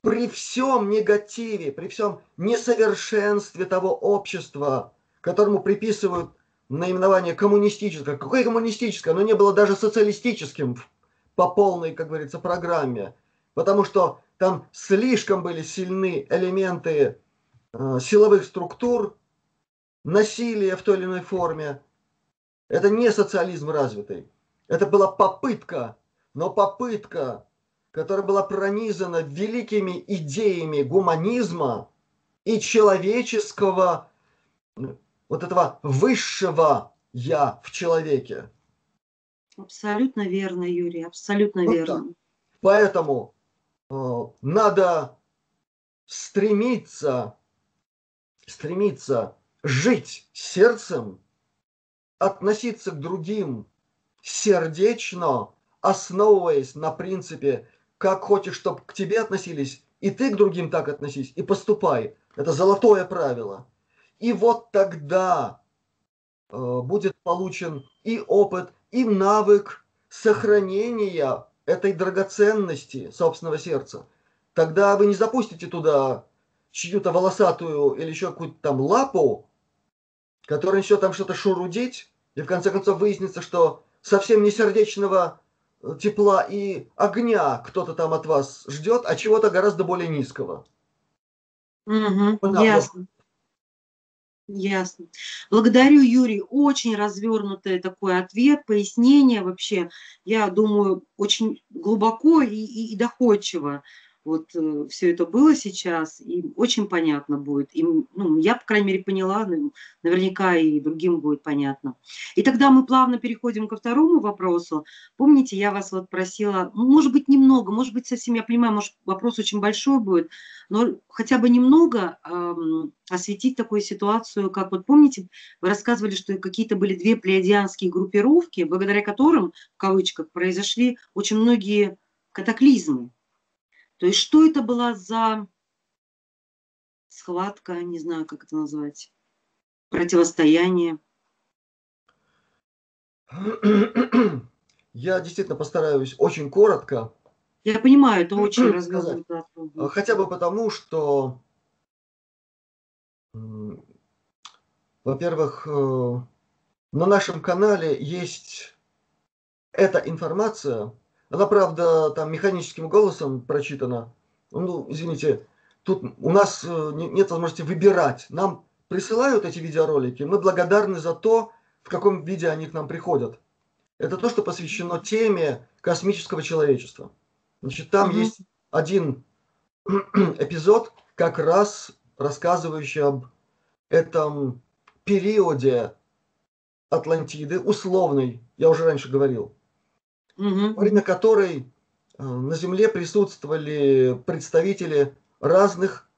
При всем негативе, при всем несовершенстве того общества, которому приписывают наименование коммунистическое. Какое коммунистическое? Оно не было даже социалистическим по полной, как говорится, программе. Потому что там слишком были сильны элементы э, силовых структур, насилия в той или иной форме. Это не социализм развитый. Это была попытка, но попытка, которая была пронизана великими идеями гуманизма и человеческого, вот этого высшего «я» в человеке. Абсолютно верно, Юрий, абсолютно вот верно. Так. Поэтому э, надо стремиться, стремиться жить сердцем, относиться к другим сердечно, основываясь на принципе, как хочешь, чтобы к тебе относились, и ты к другим так относись, и поступай. Это золотое правило. И вот тогда э, будет получен и опыт, и навык сохранения этой драгоценности собственного сердца. Тогда вы не запустите туда чью-то волосатую или еще какую-то там лапу, которая еще там что-то шурудить, и в конце концов выяснится, что совсем не сердечного э, тепла и огня кто-то там от вас ждет, а чего-то гораздо более низкого. Угу, ясно. Ясно. Благодарю, Юрий. Очень развернутый такой ответ, пояснение вообще, я думаю, очень глубоко и, и, доходчиво вот э, все это было сейчас, и очень понятно будет. И, ну, я, по крайней мере, поняла, наверняка и другим будет понятно. И тогда мы плавно переходим ко второму вопросу. Помните, я вас вот просила, ну, может быть, немного, может быть, совсем, я понимаю, может, вопрос очень большой будет, но хотя бы немного эм, осветить такую ситуацию, как вот помните, вы рассказывали, что какие-то были две плеядианские группировки, благодаря которым, в кавычках, произошли очень многие катаклизмы то есть что это была за схватка, не знаю, как это назвать, противостояние? [clears throat] Я действительно постараюсь очень коротко. Я понимаю, это [clears throat] очень развернуто. А, хотя бы потому, что, во-первых, э, на нашем канале есть эта информация, она, правда, там механическим голосом прочитана. Ну, извините, тут у нас э, нет возможности выбирать. Нам присылают эти видеоролики, мы благодарны за то, в каком виде они к нам приходят. Это то, что посвящено теме космического человечества. Значит, там угу. есть один [clears throat] эпизод, как раз рассказывающий об этом периоде Атлантиды, условный, я уже раньше говорил, угу. во время которой э, на Земле присутствовали представители разных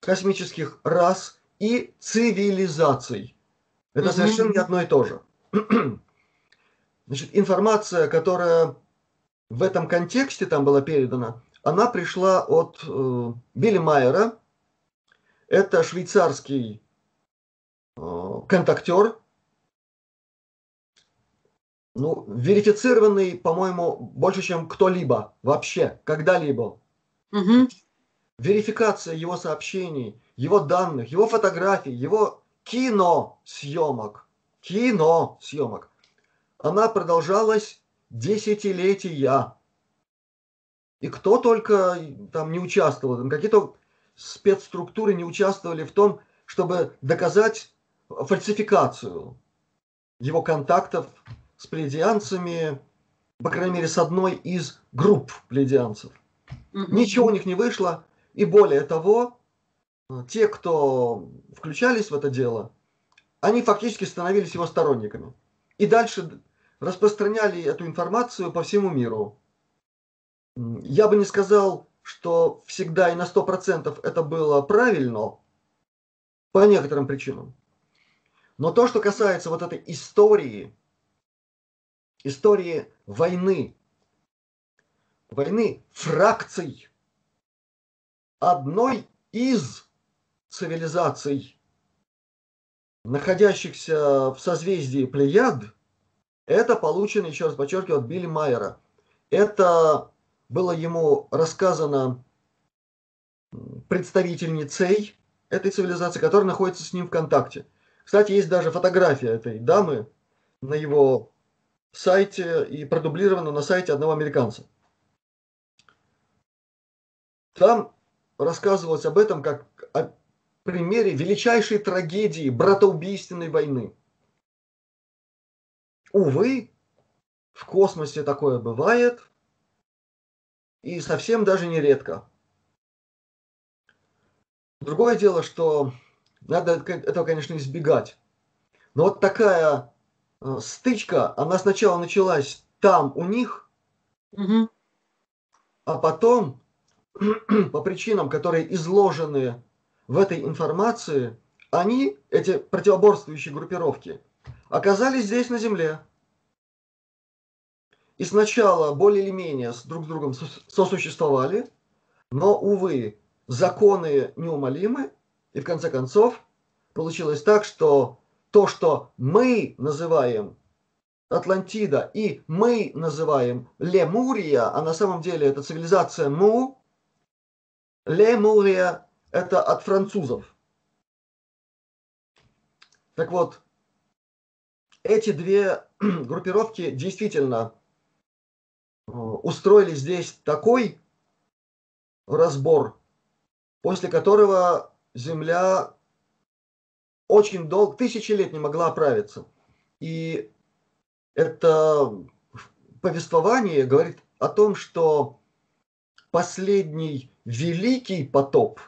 космических рас и цивилизаций. Это угу. совершенно не одно и то же. [clears throat] Значит, информация, которая в этом контексте там была передана, она пришла от э, Билли Майера. Это швейцарский э, контактер, ну, верифицированный, по-моему, больше, чем кто-либо вообще, когда-либо. Угу. Верификация его сообщений, его данных, его фотографий, его киносъемок, киносъемок, она продолжалась десятилетия. И кто только там не участвовал, там какие-то спецструктуры не участвовали в том, чтобы доказать фальсификацию его контактов с пледианцами, по крайней мере, с одной из групп пледианцев. Ничего у них не вышло, и более того, те, кто включались в это дело, они фактически становились его сторонниками. И дальше распространяли эту информацию по всему миру. Я бы не сказал, что всегда и на 100% это было правильно, по некоторым причинам. Но то, что касается вот этой истории, истории войны, войны фракций одной из цивилизаций, находящихся в созвездии Плеяд, это получено, еще раз подчеркиваю, от Билли Майера. Это было ему рассказано представительницей этой цивилизации, которая находится с ним в контакте. Кстати, есть даже фотография этой дамы на его сайте и продублирована на сайте одного американца. Там рассказывалось об этом как о примере величайшей трагедии братоубийственной войны. Увы, в космосе такое бывает, и совсем даже нередко. Другое дело, что надо этого, конечно, избегать. Но вот такая стычка, она сначала началась там у них, угу. а потом [clears throat] по причинам, которые изложены в этой информации, они, эти противоборствующие группировки, оказались здесь на Земле. И сначала более или менее друг с другом сосуществовали, но, увы, законы неумолимы, и в конце концов получилось так, что то, что мы называем Атлантида и мы называем Лемурия, а на самом деле это цивилизация Му, Лемурия – это от французов. Так вот, эти две [clears throat] группировки действительно э, устроили здесь такой разбор, после которого Земля очень долго, тысячи лет не могла оправиться. И это повествование говорит о том, что последний великий потоп,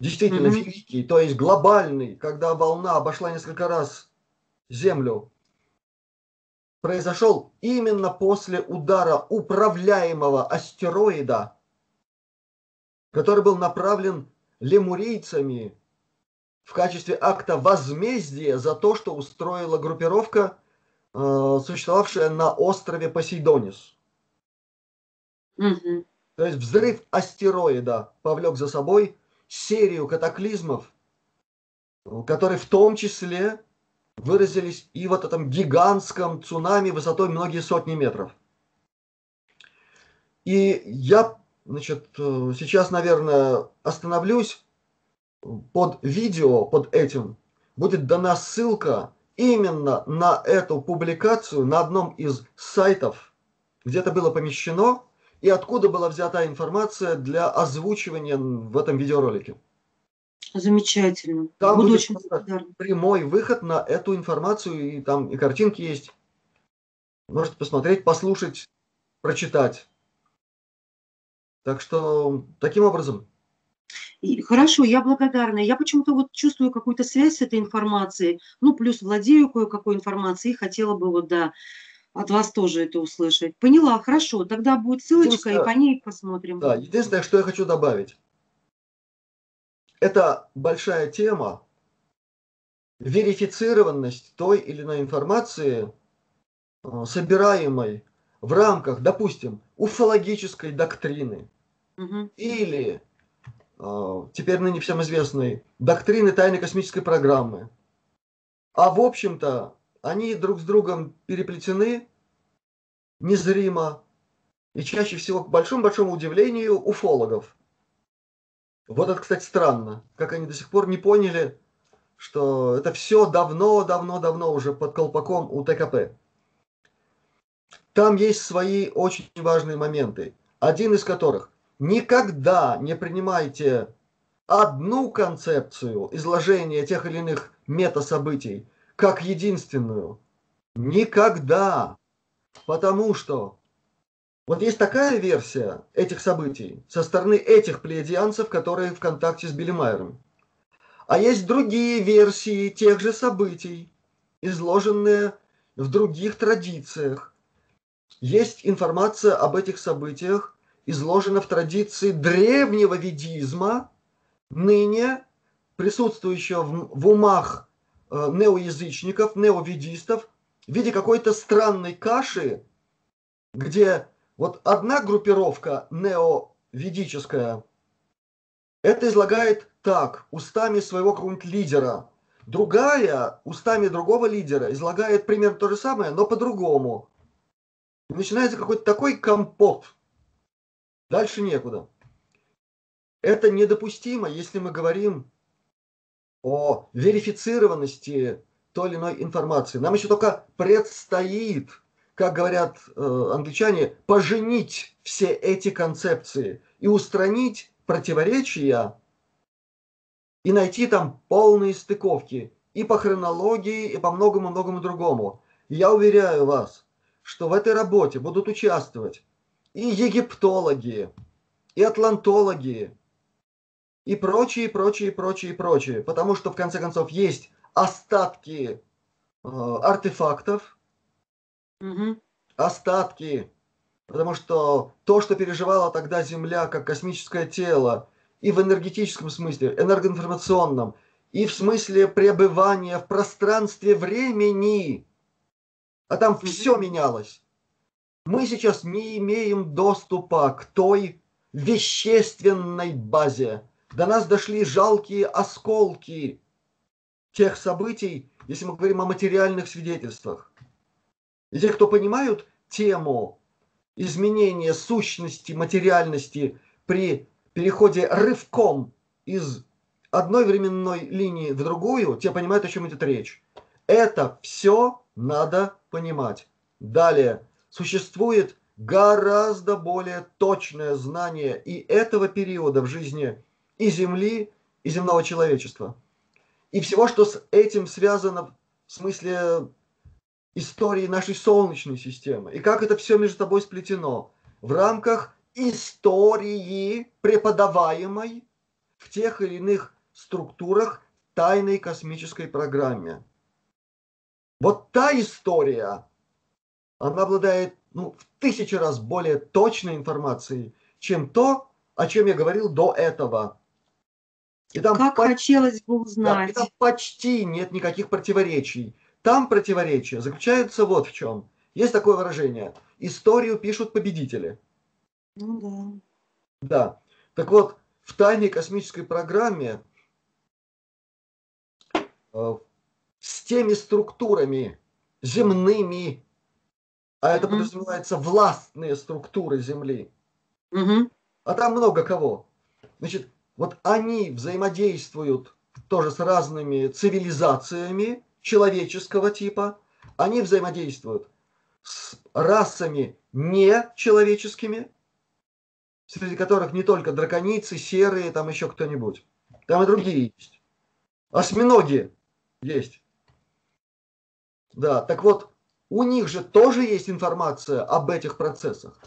действительно mm-hmm. великий, то есть глобальный, когда волна обошла несколько раз Землю, произошел именно после удара управляемого астероида, который был направлен лемурийцами в качестве акта возмездия за то, что устроила группировка, э, существовавшая на острове Посейдонис. Угу. То есть взрыв астероида повлек за собой серию катаклизмов, которые в том числе выразились и в этом гигантском цунами высотой многие сотни метров. И я значит, сейчас, наверное, остановлюсь. Под видео, под этим, будет дана ссылка именно на эту публикацию на одном из сайтов, где это было помещено, и откуда была взята информация для озвучивания в этом видеоролике. Замечательно. Там Буду будет очень прямой выход на эту информацию, и там и картинки есть. Можете посмотреть, послушать, прочитать. Так что таким образом. И, хорошо, я благодарна. Я почему-то вот чувствую какую-то связь с этой информацией, ну, плюс владею кое-какой информацией, и хотела бы вот, да, от вас тоже это услышать. Поняла, хорошо, тогда будет ссылочка, и по ней посмотрим. Да, единственное, что я хочу добавить. Это большая тема. Верифицированность той или иной информации э, собираемой в рамках, допустим, уфологической доктрины Мгм. или теперь ныне всем известной доктрины тайной космической программы. А в общем-то они друг с другом переплетены незримо и чаще всего к большому-большому удивлению уфологов. Вот это, кстати, странно, как они до сих пор не поняли, что это все давно-давно-давно уже под колпаком у ТКП. Там есть свои очень важные моменты, один из которых никогда не принимайте одну концепцию изложения тех или иных метасобытий как единственную. Никогда. Потому что вот есть такая версия этих событий со стороны этих плеядианцев, которые в контакте с Билли Майером. А есть другие версии тех же событий, изложенные в других традициях. Есть информация об этих событиях, изложена в традиции древнего ведизма, ныне присутствующего в, в умах э, неоязычников, неоведистов, в виде какой-то странной каши, где вот одна группировка неоведическая это излагает так, устами своего какого-нибудь лидера. Другая, устами другого лидера, излагает примерно то же самое, но по-другому. Начинается какой-то такой компот. Дальше некуда. Это недопустимо, если мы говорим о верифицированности той или иной информации. Нам еще только предстоит, как говорят э, англичане, поженить все эти концепции и устранить противоречия и найти там полные стыковки и по хронологии, и по многому-многому другому. я уверяю вас, что в этой работе будут участвовать и египтологи, и атлантологи, и прочие, прочие, прочие, прочие. Потому что, в конце концов, есть остатки э, артефактов, Мгм. остатки, потому что то, что переживала тогда Земля как космическое тело, и в энергетическом смысле, энергоинформационном, и в смысле пребывания в пространстве времени, а там все менялось. Мы сейчас не имеем доступа к той вещественной базе. До нас дошли жалкие осколки тех событий, если мы говорим о материальных свидетельствах. И те, кто понимают тему изменения сущности, материальности при переходе рывком из одной временной линии в другую, те понимают, о чем идет речь. Это все надо понимать. Далее, существует гораздо более точное знание и этого периода в жизни и Земли, и земного человечества. И всего, что с этим связано в смысле истории нашей Солнечной системы. И как это все между собой сплетено в рамках истории, преподаваемой в тех или иных структурах тайной космической программе. Вот та история, она обладает ну, в тысячи раз более точной информацией, чем то, о чем я говорил до этого. И там как по... хотелось бы узнать. Да, и там почти нет никаких противоречий. Там противоречия заключаются вот в чем. Есть такое выражение. Историю пишут победители. Ну да. Да. Так вот, в тайной космической программе э, с теми структурами земными, а это mm-hmm. подразумевается властные структуры Земли, mm-hmm. а там много кого. Значит, вот они взаимодействуют тоже с разными цивилизациями человеческого типа, они взаимодействуют с расами нечеловеческими, среди которых не только драконицы, серые, там еще кто-нибудь. Там и другие есть. Осьминоги есть. Да, так вот, у них же тоже есть информация об этих процессах.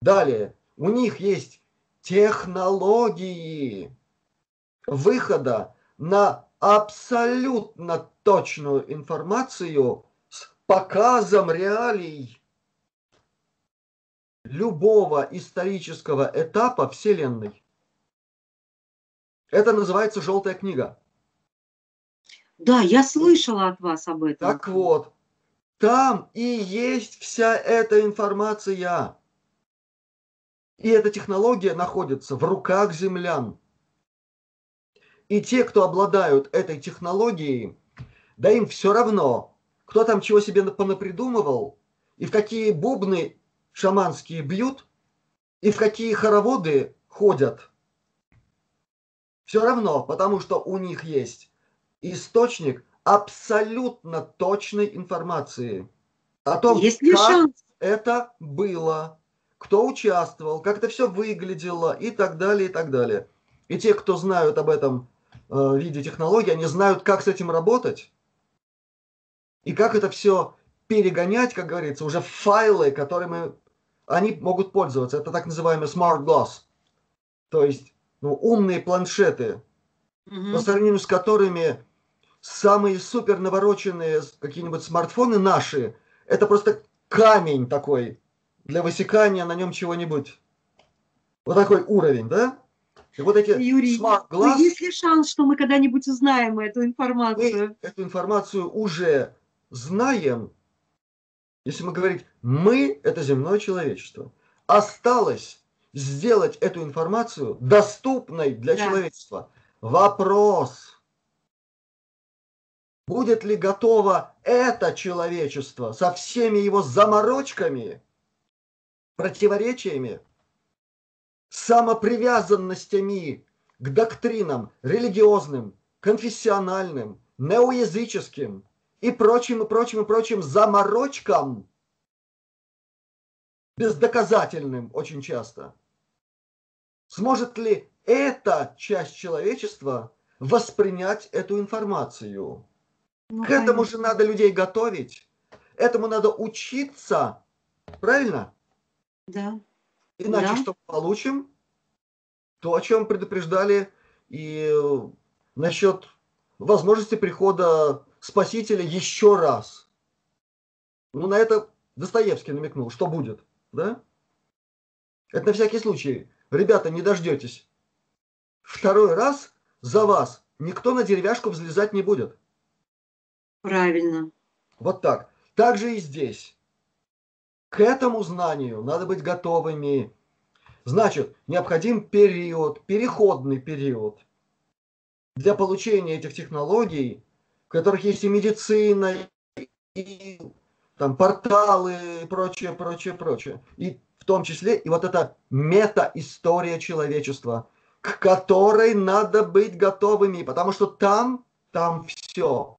Далее, у них есть технологии выхода на абсолютно точную информацию с показом реалий любого исторического этапа Вселенной. Это называется желтая книга. Да, я слышала от вас об этом. Так вот, Там и есть вся эта информация. И эта технология находится в руках землян. И те, кто обладают этой технологией, да им все равно, кто там чего себе понапридумывал, и в какие бубны шаманские бьют, и в какие хороводы ходят. Все равно, потому что у них есть источник абсолютно точной информации о том, есть как шанс? это было, кто участвовал, как это все выглядело и так далее, и так далее. И те, кто знают об этом э, виде технологий, они знают, как с этим работать и как это все перегонять, как говорится, уже в файлы, которыми они могут пользоваться. Это так называемый smart glass, то есть ну, умные планшеты, угу. по сравнению с которыми самые супер навороченные какие-нибудь смартфоны наши, это просто камень такой для высекания на нем чего-нибудь. Вот такой уровень, да? И вот эти Юрий, glass, ну, есть ли шанс, что мы когда-нибудь узнаем эту информацию? Мы эту информацию уже знаем, если мы говорить «мы» – это земное человечество. Осталось сделать эту информацию доступной для да. человечества. Вопрос, будет ли готово это человечество со всеми его заморочками, противоречиями, самопривязанностями к доктринам религиозным, конфессиональным, неоязыческим – и прочим, и прочим, и прочим заморочкам, бездоказательным очень часто. Сможет ли эта часть человечества воспринять эту информацию? Ну, К этому конечно. же надо людей готовить, этому надо учиться, правильно? Да. Иначе да. что получим? То, о чем предупреждали и насчет возможности прихода Спасителя еще раз. Ну, на это Достоевский намекнул, что будет, да? Это на всякий случай. Ребята, не дождетесь. Второй раз за вас никто на деревяшку взлезать не будет. Правильно. Вот так. Так же и здесь. К этому знанию надо быть готовыми. Значит, необходим период, переходный период для получения этих технологий которых есть и медицина, и там порталы и прочее, прочее, прочее. И в том числе и вот эта мета-история человечества, к которой надо быть готовыми, потому что там, там все.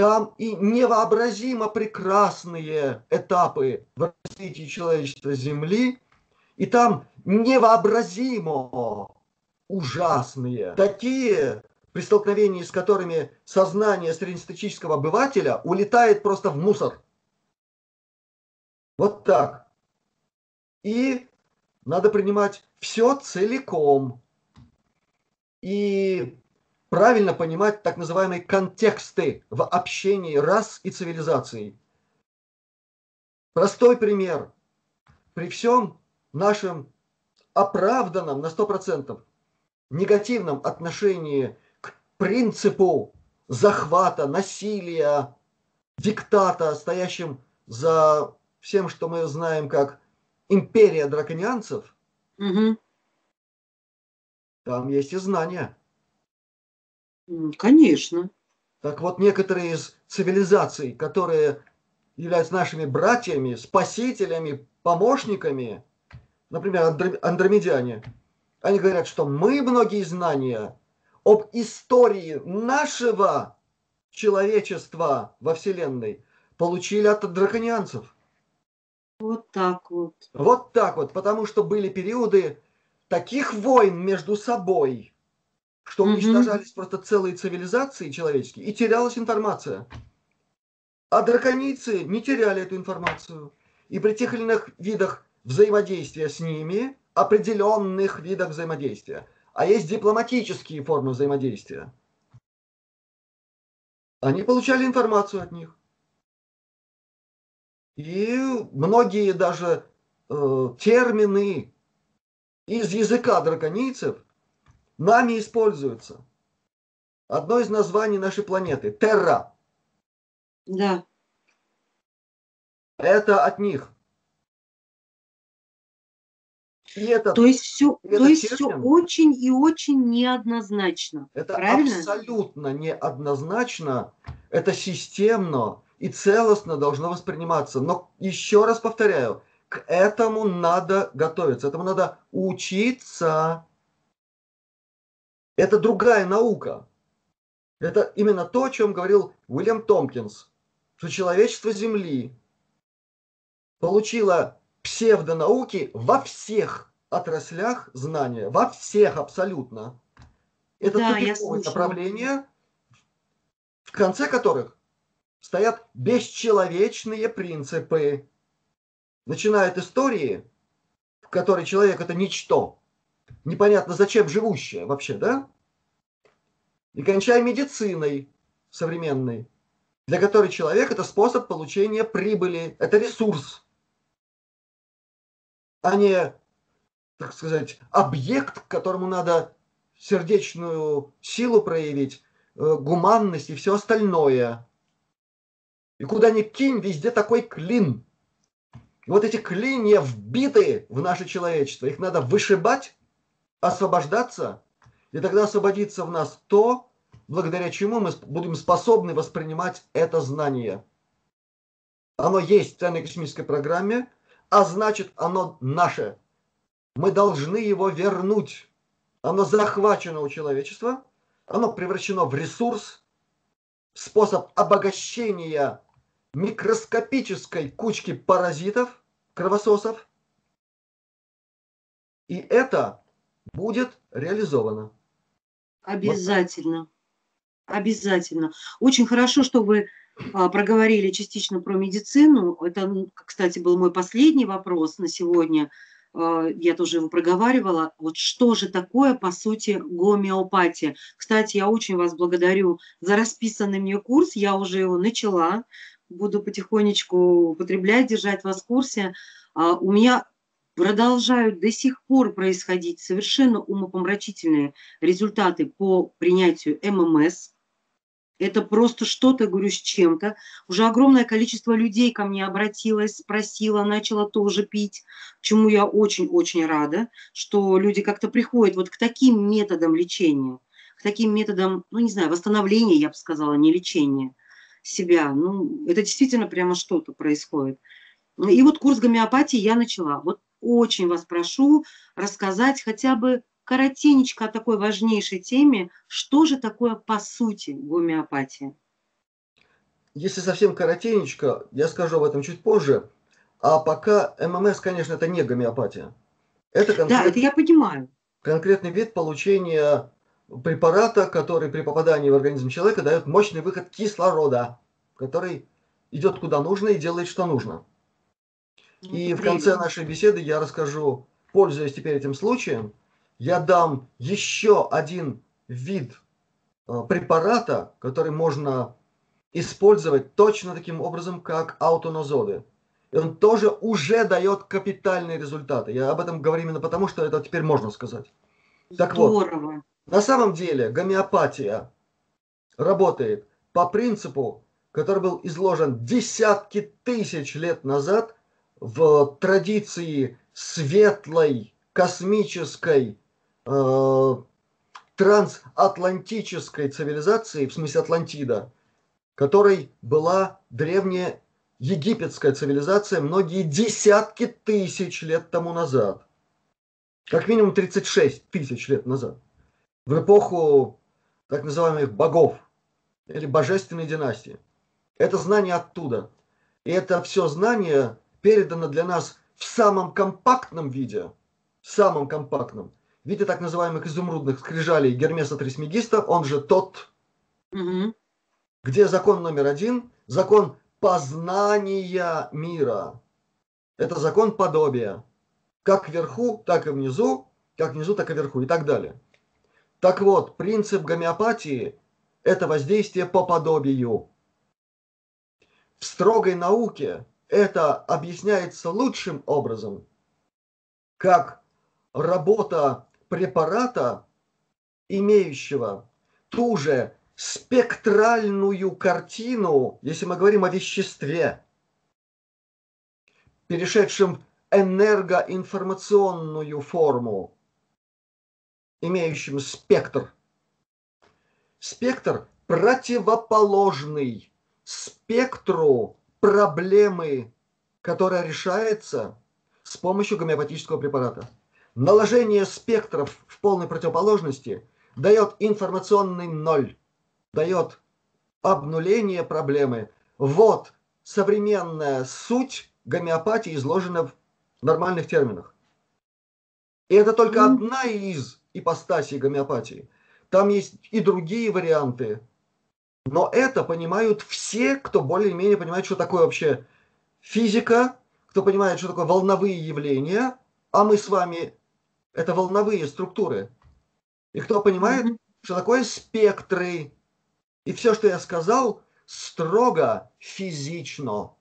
Там и невообразимо прекрасные этапы в развитии человечества Земли, и там невообразимо ужасные, такие при столкновении с которыми сознание среднестатистического обывателя улетает просто в мусор. Вот так. И надо принимать все целиком. И правильно понимать так называемые контексты в общении рас и цивилизаций. Простой пример. При всем нашем оправданном на 100% негативном отношении принципу захвата, насилия, диктата, стоящим за всем, что мы знаем как империя драконианцев, угу. там есть и знания. Конечно. Так вот, некоторые из цивилизаций, которые являются нашими братьями, спасителями, помощниками, например, андромедяне, они говорят, что мы многие знания об истории нашего человечества во Вселенной получили от драконианцев. Вот так вот. Вот так вот, потому что были периоды таких войн между собой, что уничтожались просто целые цивилизации человеческие, и терялась информация. А драконицы не теряли эту информацию. И при тех или иных видах взаимодействия с ними, определенных видах взаимодействия – а есть дипломатические формы взаимодействия. Они получали информацию от них. И многие даже э, термины из языка драконийцев нами используются. Одно из названий нашей планеты – Терра. Да. Это от них. И это, то есть все, то есть термин, все очень и очень неоднозначно. Это правильно? абсолютно неоднозначно. Это системно и целостно должно восприниматься. Но еще раз повторяю, к этому надо готовиться, этому надо учиться. Это другая наука. Это именно то, о чем говорил Уильям Томпкинс, что человечество Земли получило псевдонауки во всех отраслях знания, во всех абсолютно. Это да, тупиковое направление, в конце которых стоят бесчеловечные принципы. Начинают истории, в которой человек это ничто, непонятно зачем живущее вообще, да? И кончая медициной современной, для которой человек это способ получения прибыли, это ресурс, а не, так сказать, объект, к которому надо сердечную силу проявить, э, гуманность и все остальное. И куда ни кинь, везде такой клин. И вот эти клинья вбиты в наше человечество. Их надо вышибать, освобождаться, и тогда освободится в нас то, благодаря чему мы будем способны воспринимать это знание. Оно есть в ценной космической программе, а значит оно наше. Мы должны его вернуть. Оно захвачено у человечества, оно превращено в ресурс, способ обогащения микроскопической кучки паразитов, кровососов. И это будет реализовано. Обязательно. Обязательно. Очень хорошо, что вы а, проговорили частично про медицину. Это, кстати, был мой последний вопрос на сегодня. А, я тоже его проговаривала. Вот что же такое, по сути, гомеопатия? Кстати, я очень вас благодарю за расписанный мне курс. Я уже его начала буду потихонечку употреблять, держать вас в курсе. А, у меня продолжают до сих пор происходить совершенно умопомрачительные результаты по принятию ММС. Это просто что-то, говорю, с чем-то. Уже огромное количество людей ко мне обратилось, спросила, начала тоже пить, чему я очень-очень рада, что люди как-то приходят вот к таким методам лечения, к таким методам, ну, не знаю, восстановления, я бы сказала, не лечения себя. Ну, это действительно прямо что-то происходит. И вот курс гомеопатии я начала. Вот очень вас прошу рассказать хотя бы коротенечко о такой важнейшей теме. Что же такое по сути гомеопатия? Если совсем коротенечко, я скажу об этом чуть позже. А пока ММС, конечно, это не гомеопатия. Это конкрет... Да, это я понимаю. Конкретный вид получения препарата, который при попадании в организм человека дает мощный выход кислорода, который идет куда нужно и делает, что нужно. Ну, и в конце нашей беседы я расскажу, пользуясь теперь этим случаем, я дам еще один вид э, препарата, который можно использовать точно таким образом, как аутонозоды. И он тоже уже дает капитальные результаты. Я об этом говорю именно потому, что это теперь можно сказать. Так Здорово. вот, на самом деле гомеопатия работает по принципу, который был изложен десятки тысяч лет назад в традиции светлой, космической, э, трансатлантической цивилизации, в смысле Атлантида, которой была древняя египетская цивилизация многие десятки тысяч лет тому назад. Как минимум 36 тысяч лет назад в эпоху так называемых богов или божественной династии. Это знание оттуда. И это все знание передано для нас в самом компактном виде, в самом компактном, в виде так называемых изумрудных скрижалей Гермеса Трисмегиста, он же тот, угу. где закон номер один, закон познания мира. Это закон подобия. Как вверху, так и внизу, как внизу, так и вверху и так далее. Так вот, принцип гомеопатии – это воздействие по подобию. В строгой науке это объясняется лучшим образом, как работа препарата, имеющего ту же спектральную картину, если мы говорим о веществе, перешедшим в энергоинформационную форму, имеющим спектр. Спектр противоположный спектру проблемы, которая решается с помощью гомеопатического препарата. Наложение спектров в полной противоположности дает информационный ноль, дает обнуление проблемы. Вот современная суть гомеопатии изложена в нормальных терминах. И это только одна из ипостасей гомеопатии. Там есть и другие варианты. Но это понимают все, кто более-менее понимает, что такое вообще физика, кто понимает, что такое волновые явления, а мы с вами это волновые структуры. И кто понимает, mm-hmm. что такое спектры. И все, что я сказал, строго физично.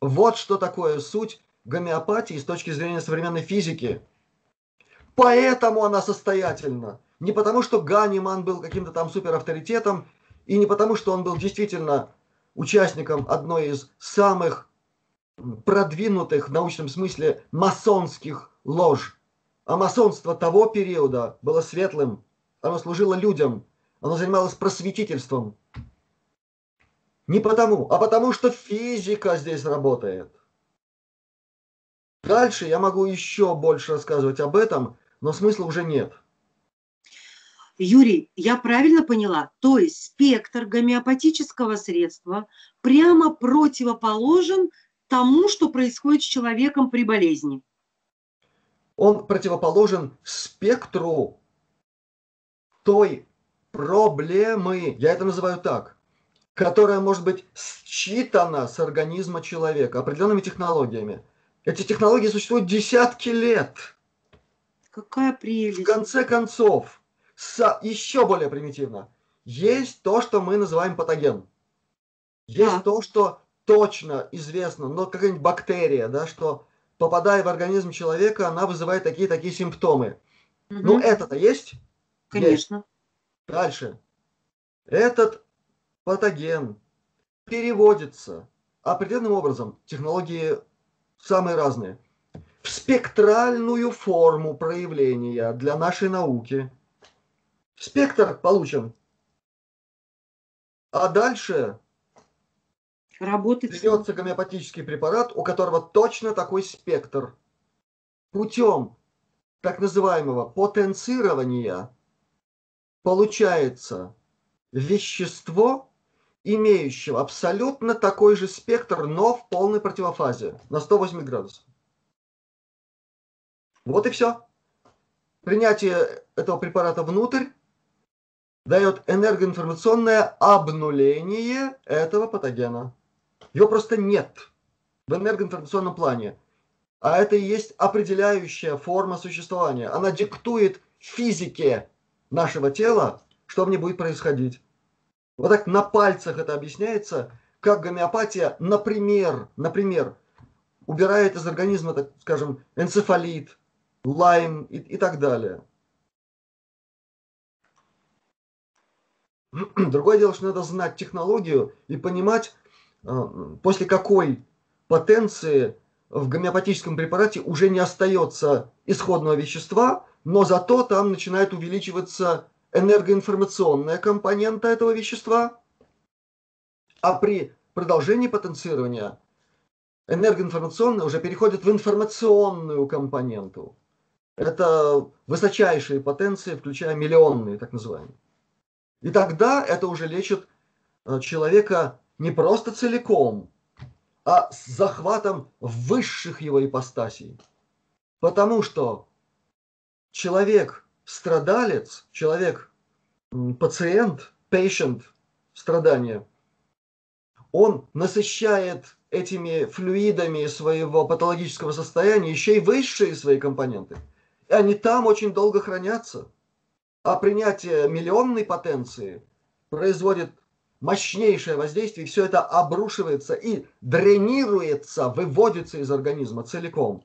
Вот что такое суть гомеопатии с точки зрения современной физики. Поэтому она состоятельна. Не потому, что Ганиман был каким-то там суперавторитетом, и не потому, что он был действительно участником одной из самых продвинутых в научном смысле масонских лож. А масонство того периода было светлым. Оно служило людям. Оно занималось просветительством. Не потому, а потому что физика здесь работает. Дальше я могу еще больше рассказывать об этом, но смысла уже нет. Юрий, я правильно поняла? То есть спектр гомеопатического средства прямо противоположен тому, что происходит с человеком при болезни. Он противоположен спектру той проблемы, я это называю так, которая может быть считана с организма человека определенными технологиями. Эти технологии существуют десятки лет. Какая прелесть. В конце концов, с, еще более примитивно, есть то, что мы называем патоген. Есть да. то, что точно известно, но какая-нибудь бактерия, да, что попадая в организм человека, она вызывает такие-такие симптомы. Угу. Ну, это-то есть? Конечно. Есть. Дальше. Этот патоген переводится определенным образом, технологии самые разные, в спектральную форму проявления для нашей науки. Спектр получен. А дальше Работает. Берется гомеопатический препарат, у которого точно такой спектр. Путем так называемого потенцирования получается вещество, имеющего абсолютно такой же спектр, но в полной противофазе, на 108 градусов. Вот и все. Принятие этого препарата внутрь дает энергоинформационное обнуление этого патогена. Его просто нет в энергоинформационном плане. А это и есть определяющая форма существования. Она диктует физике нашего тела, что в ней будет происходить. Вот так на пальцах это объясняется, как гомеопатия, например, например, убирает из организма, так скажем, энцефалит, лайм и, и так далее. [clears throat] Другое дело, что надо знать технологию и понимать, а, после какой потенции в гомеопатическом препарате уже не остается исходного вещества, но зато там начинает увеличиваться энергоинформационная компонента этого вещества, а при продолжении потенцирования энергоинформационная уже переходит в информационную компоненту. Это высочайшие потенции, включая миллионные, так называемые. И тогда это уже лечит э, человека не просто целиком, а с захватом высших его ипостасей. Потому что человек страдалец, человек пациент, patient, страдания, он насыщает этими флюидами своего патологического состояния еще и высшие свои компоненты. И они там очень долго хранятся. А принятие миллионной потенции производит мощнейшее воздействие, и все это обрушивается и дренируется, выводится из организма целиком.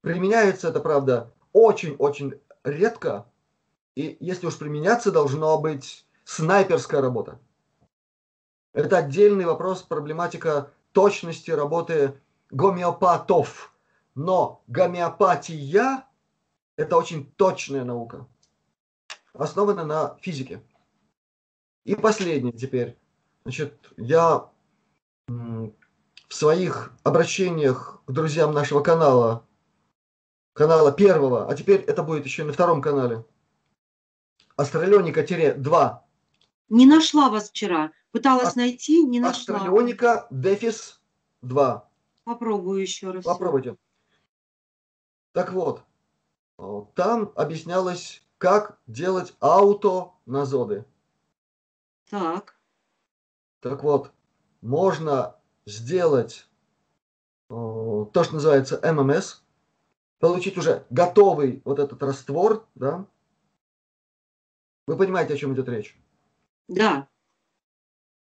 Применяется это, правда, очень-очень редко, и если уж применяться, должно быть снайперская работа. Это отдельный вопрос, проблематика точности работы гомеопатов. Но гомеопатия – это очень точная наука, основана на физике. И последнее теперь. Значит, я в своих обращениях к друзьям нашего канала, канала первого, а теперь это будет еще и на втором канале, Астралионика-2. Не нашла вас вчера. Пыталась а, найти, не нашла. Астралионика Дефис 2. Попробую еще раз. Попробуйте. Так вот, там объяснялось, как делать аутоназоды. Так. Так вот, можно сделать то, что называется ММС, получить уже готовый вот этот раствор, да? Вы понимаете, о чем идет речь? Да.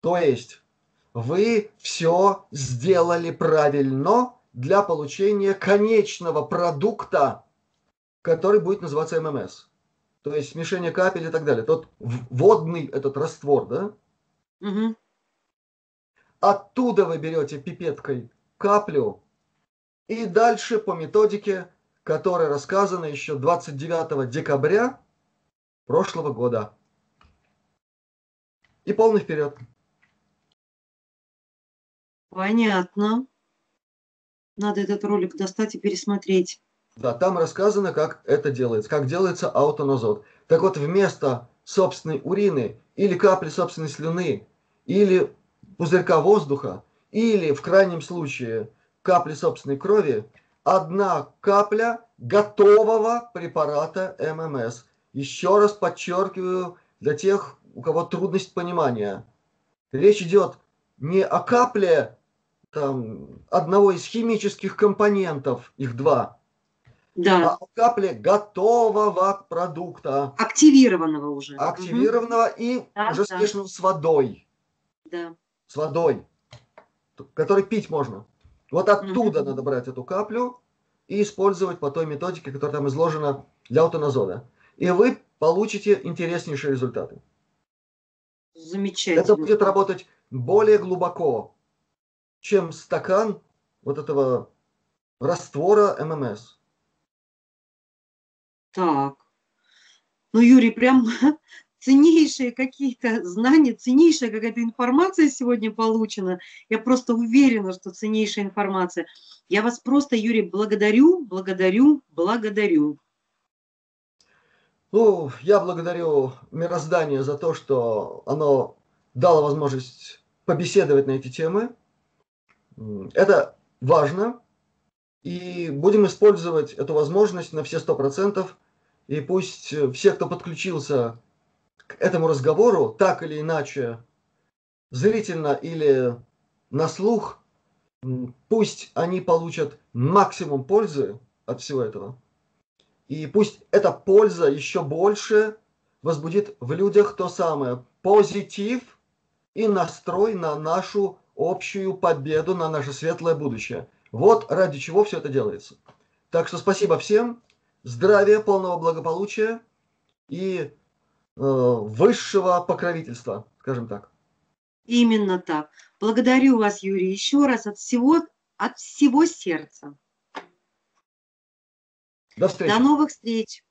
То есть вы все сделали правильно для получения конечного продукта, который будет называться ММС. То есть смешение капель и так далее. Тот водный этот раствор, да? Угу. Оттуда вы берете пипеткой каплю и дальше по методике, которая рассказана еще 29 декабря прошлого года. И полный вперед. Понятно. Надо этот ролик достать и пересмотреть. Да, там рассказано, как это делается, как делается аутоназот. Так вот, вместо собственной урины или капли собственной слюны, или пузырька воздуха, или в крайнем случае капли собственной крови, одна капля готового препарата ММС. Еще раз подчеркиваю для тех, у кого трудность понимания. Речь идет не о капле там, одного из химических компонентов, их два, да. а о капле готового продукта. Активированного уже. Активированного угу. и да, уже да. смешанного с водой. Да. С водой, который пить можно. Вот оттуда угу. надо брать эту каплю и использовать по той методике, которая там изложена для аутоназода. И вы получите интереснейшие результаты. Замечательно. Это будет работать более глубоко, чем стакан вот этого раствора ММС. Так. Ну, Юрий, прям [laughs] ценнейшие какие-то знания, ценнейшая какая-то информация сегодня получена. Я просто уверена, что ценнейшая информация. Я вас просто, Юрий, благодарю, благодарю, благодарю. Ну, я благодарю мироздание за то, что оно дало возможность побеседовать на эти темы. Это важно, и будем использовать эту возможность на все сто процентов. И пусть все, кто подключился к этому разговору, так или иначе, зрительно или на слух, пусть они получат максимум пользы от всего этого. И пусть эта польза еще больше возбудит в людях то самое позитив и настрой на нашу общую победу, на наше светлое будущее. Вот ради чего все это делается. Так что спасибо всем, здравия, полного благополучия и э, высшего покровительства, скажем так. Именно так. Благодарю вас, Юрий, еще раз от всего, от всего сердца. До встречи. До новых встреч.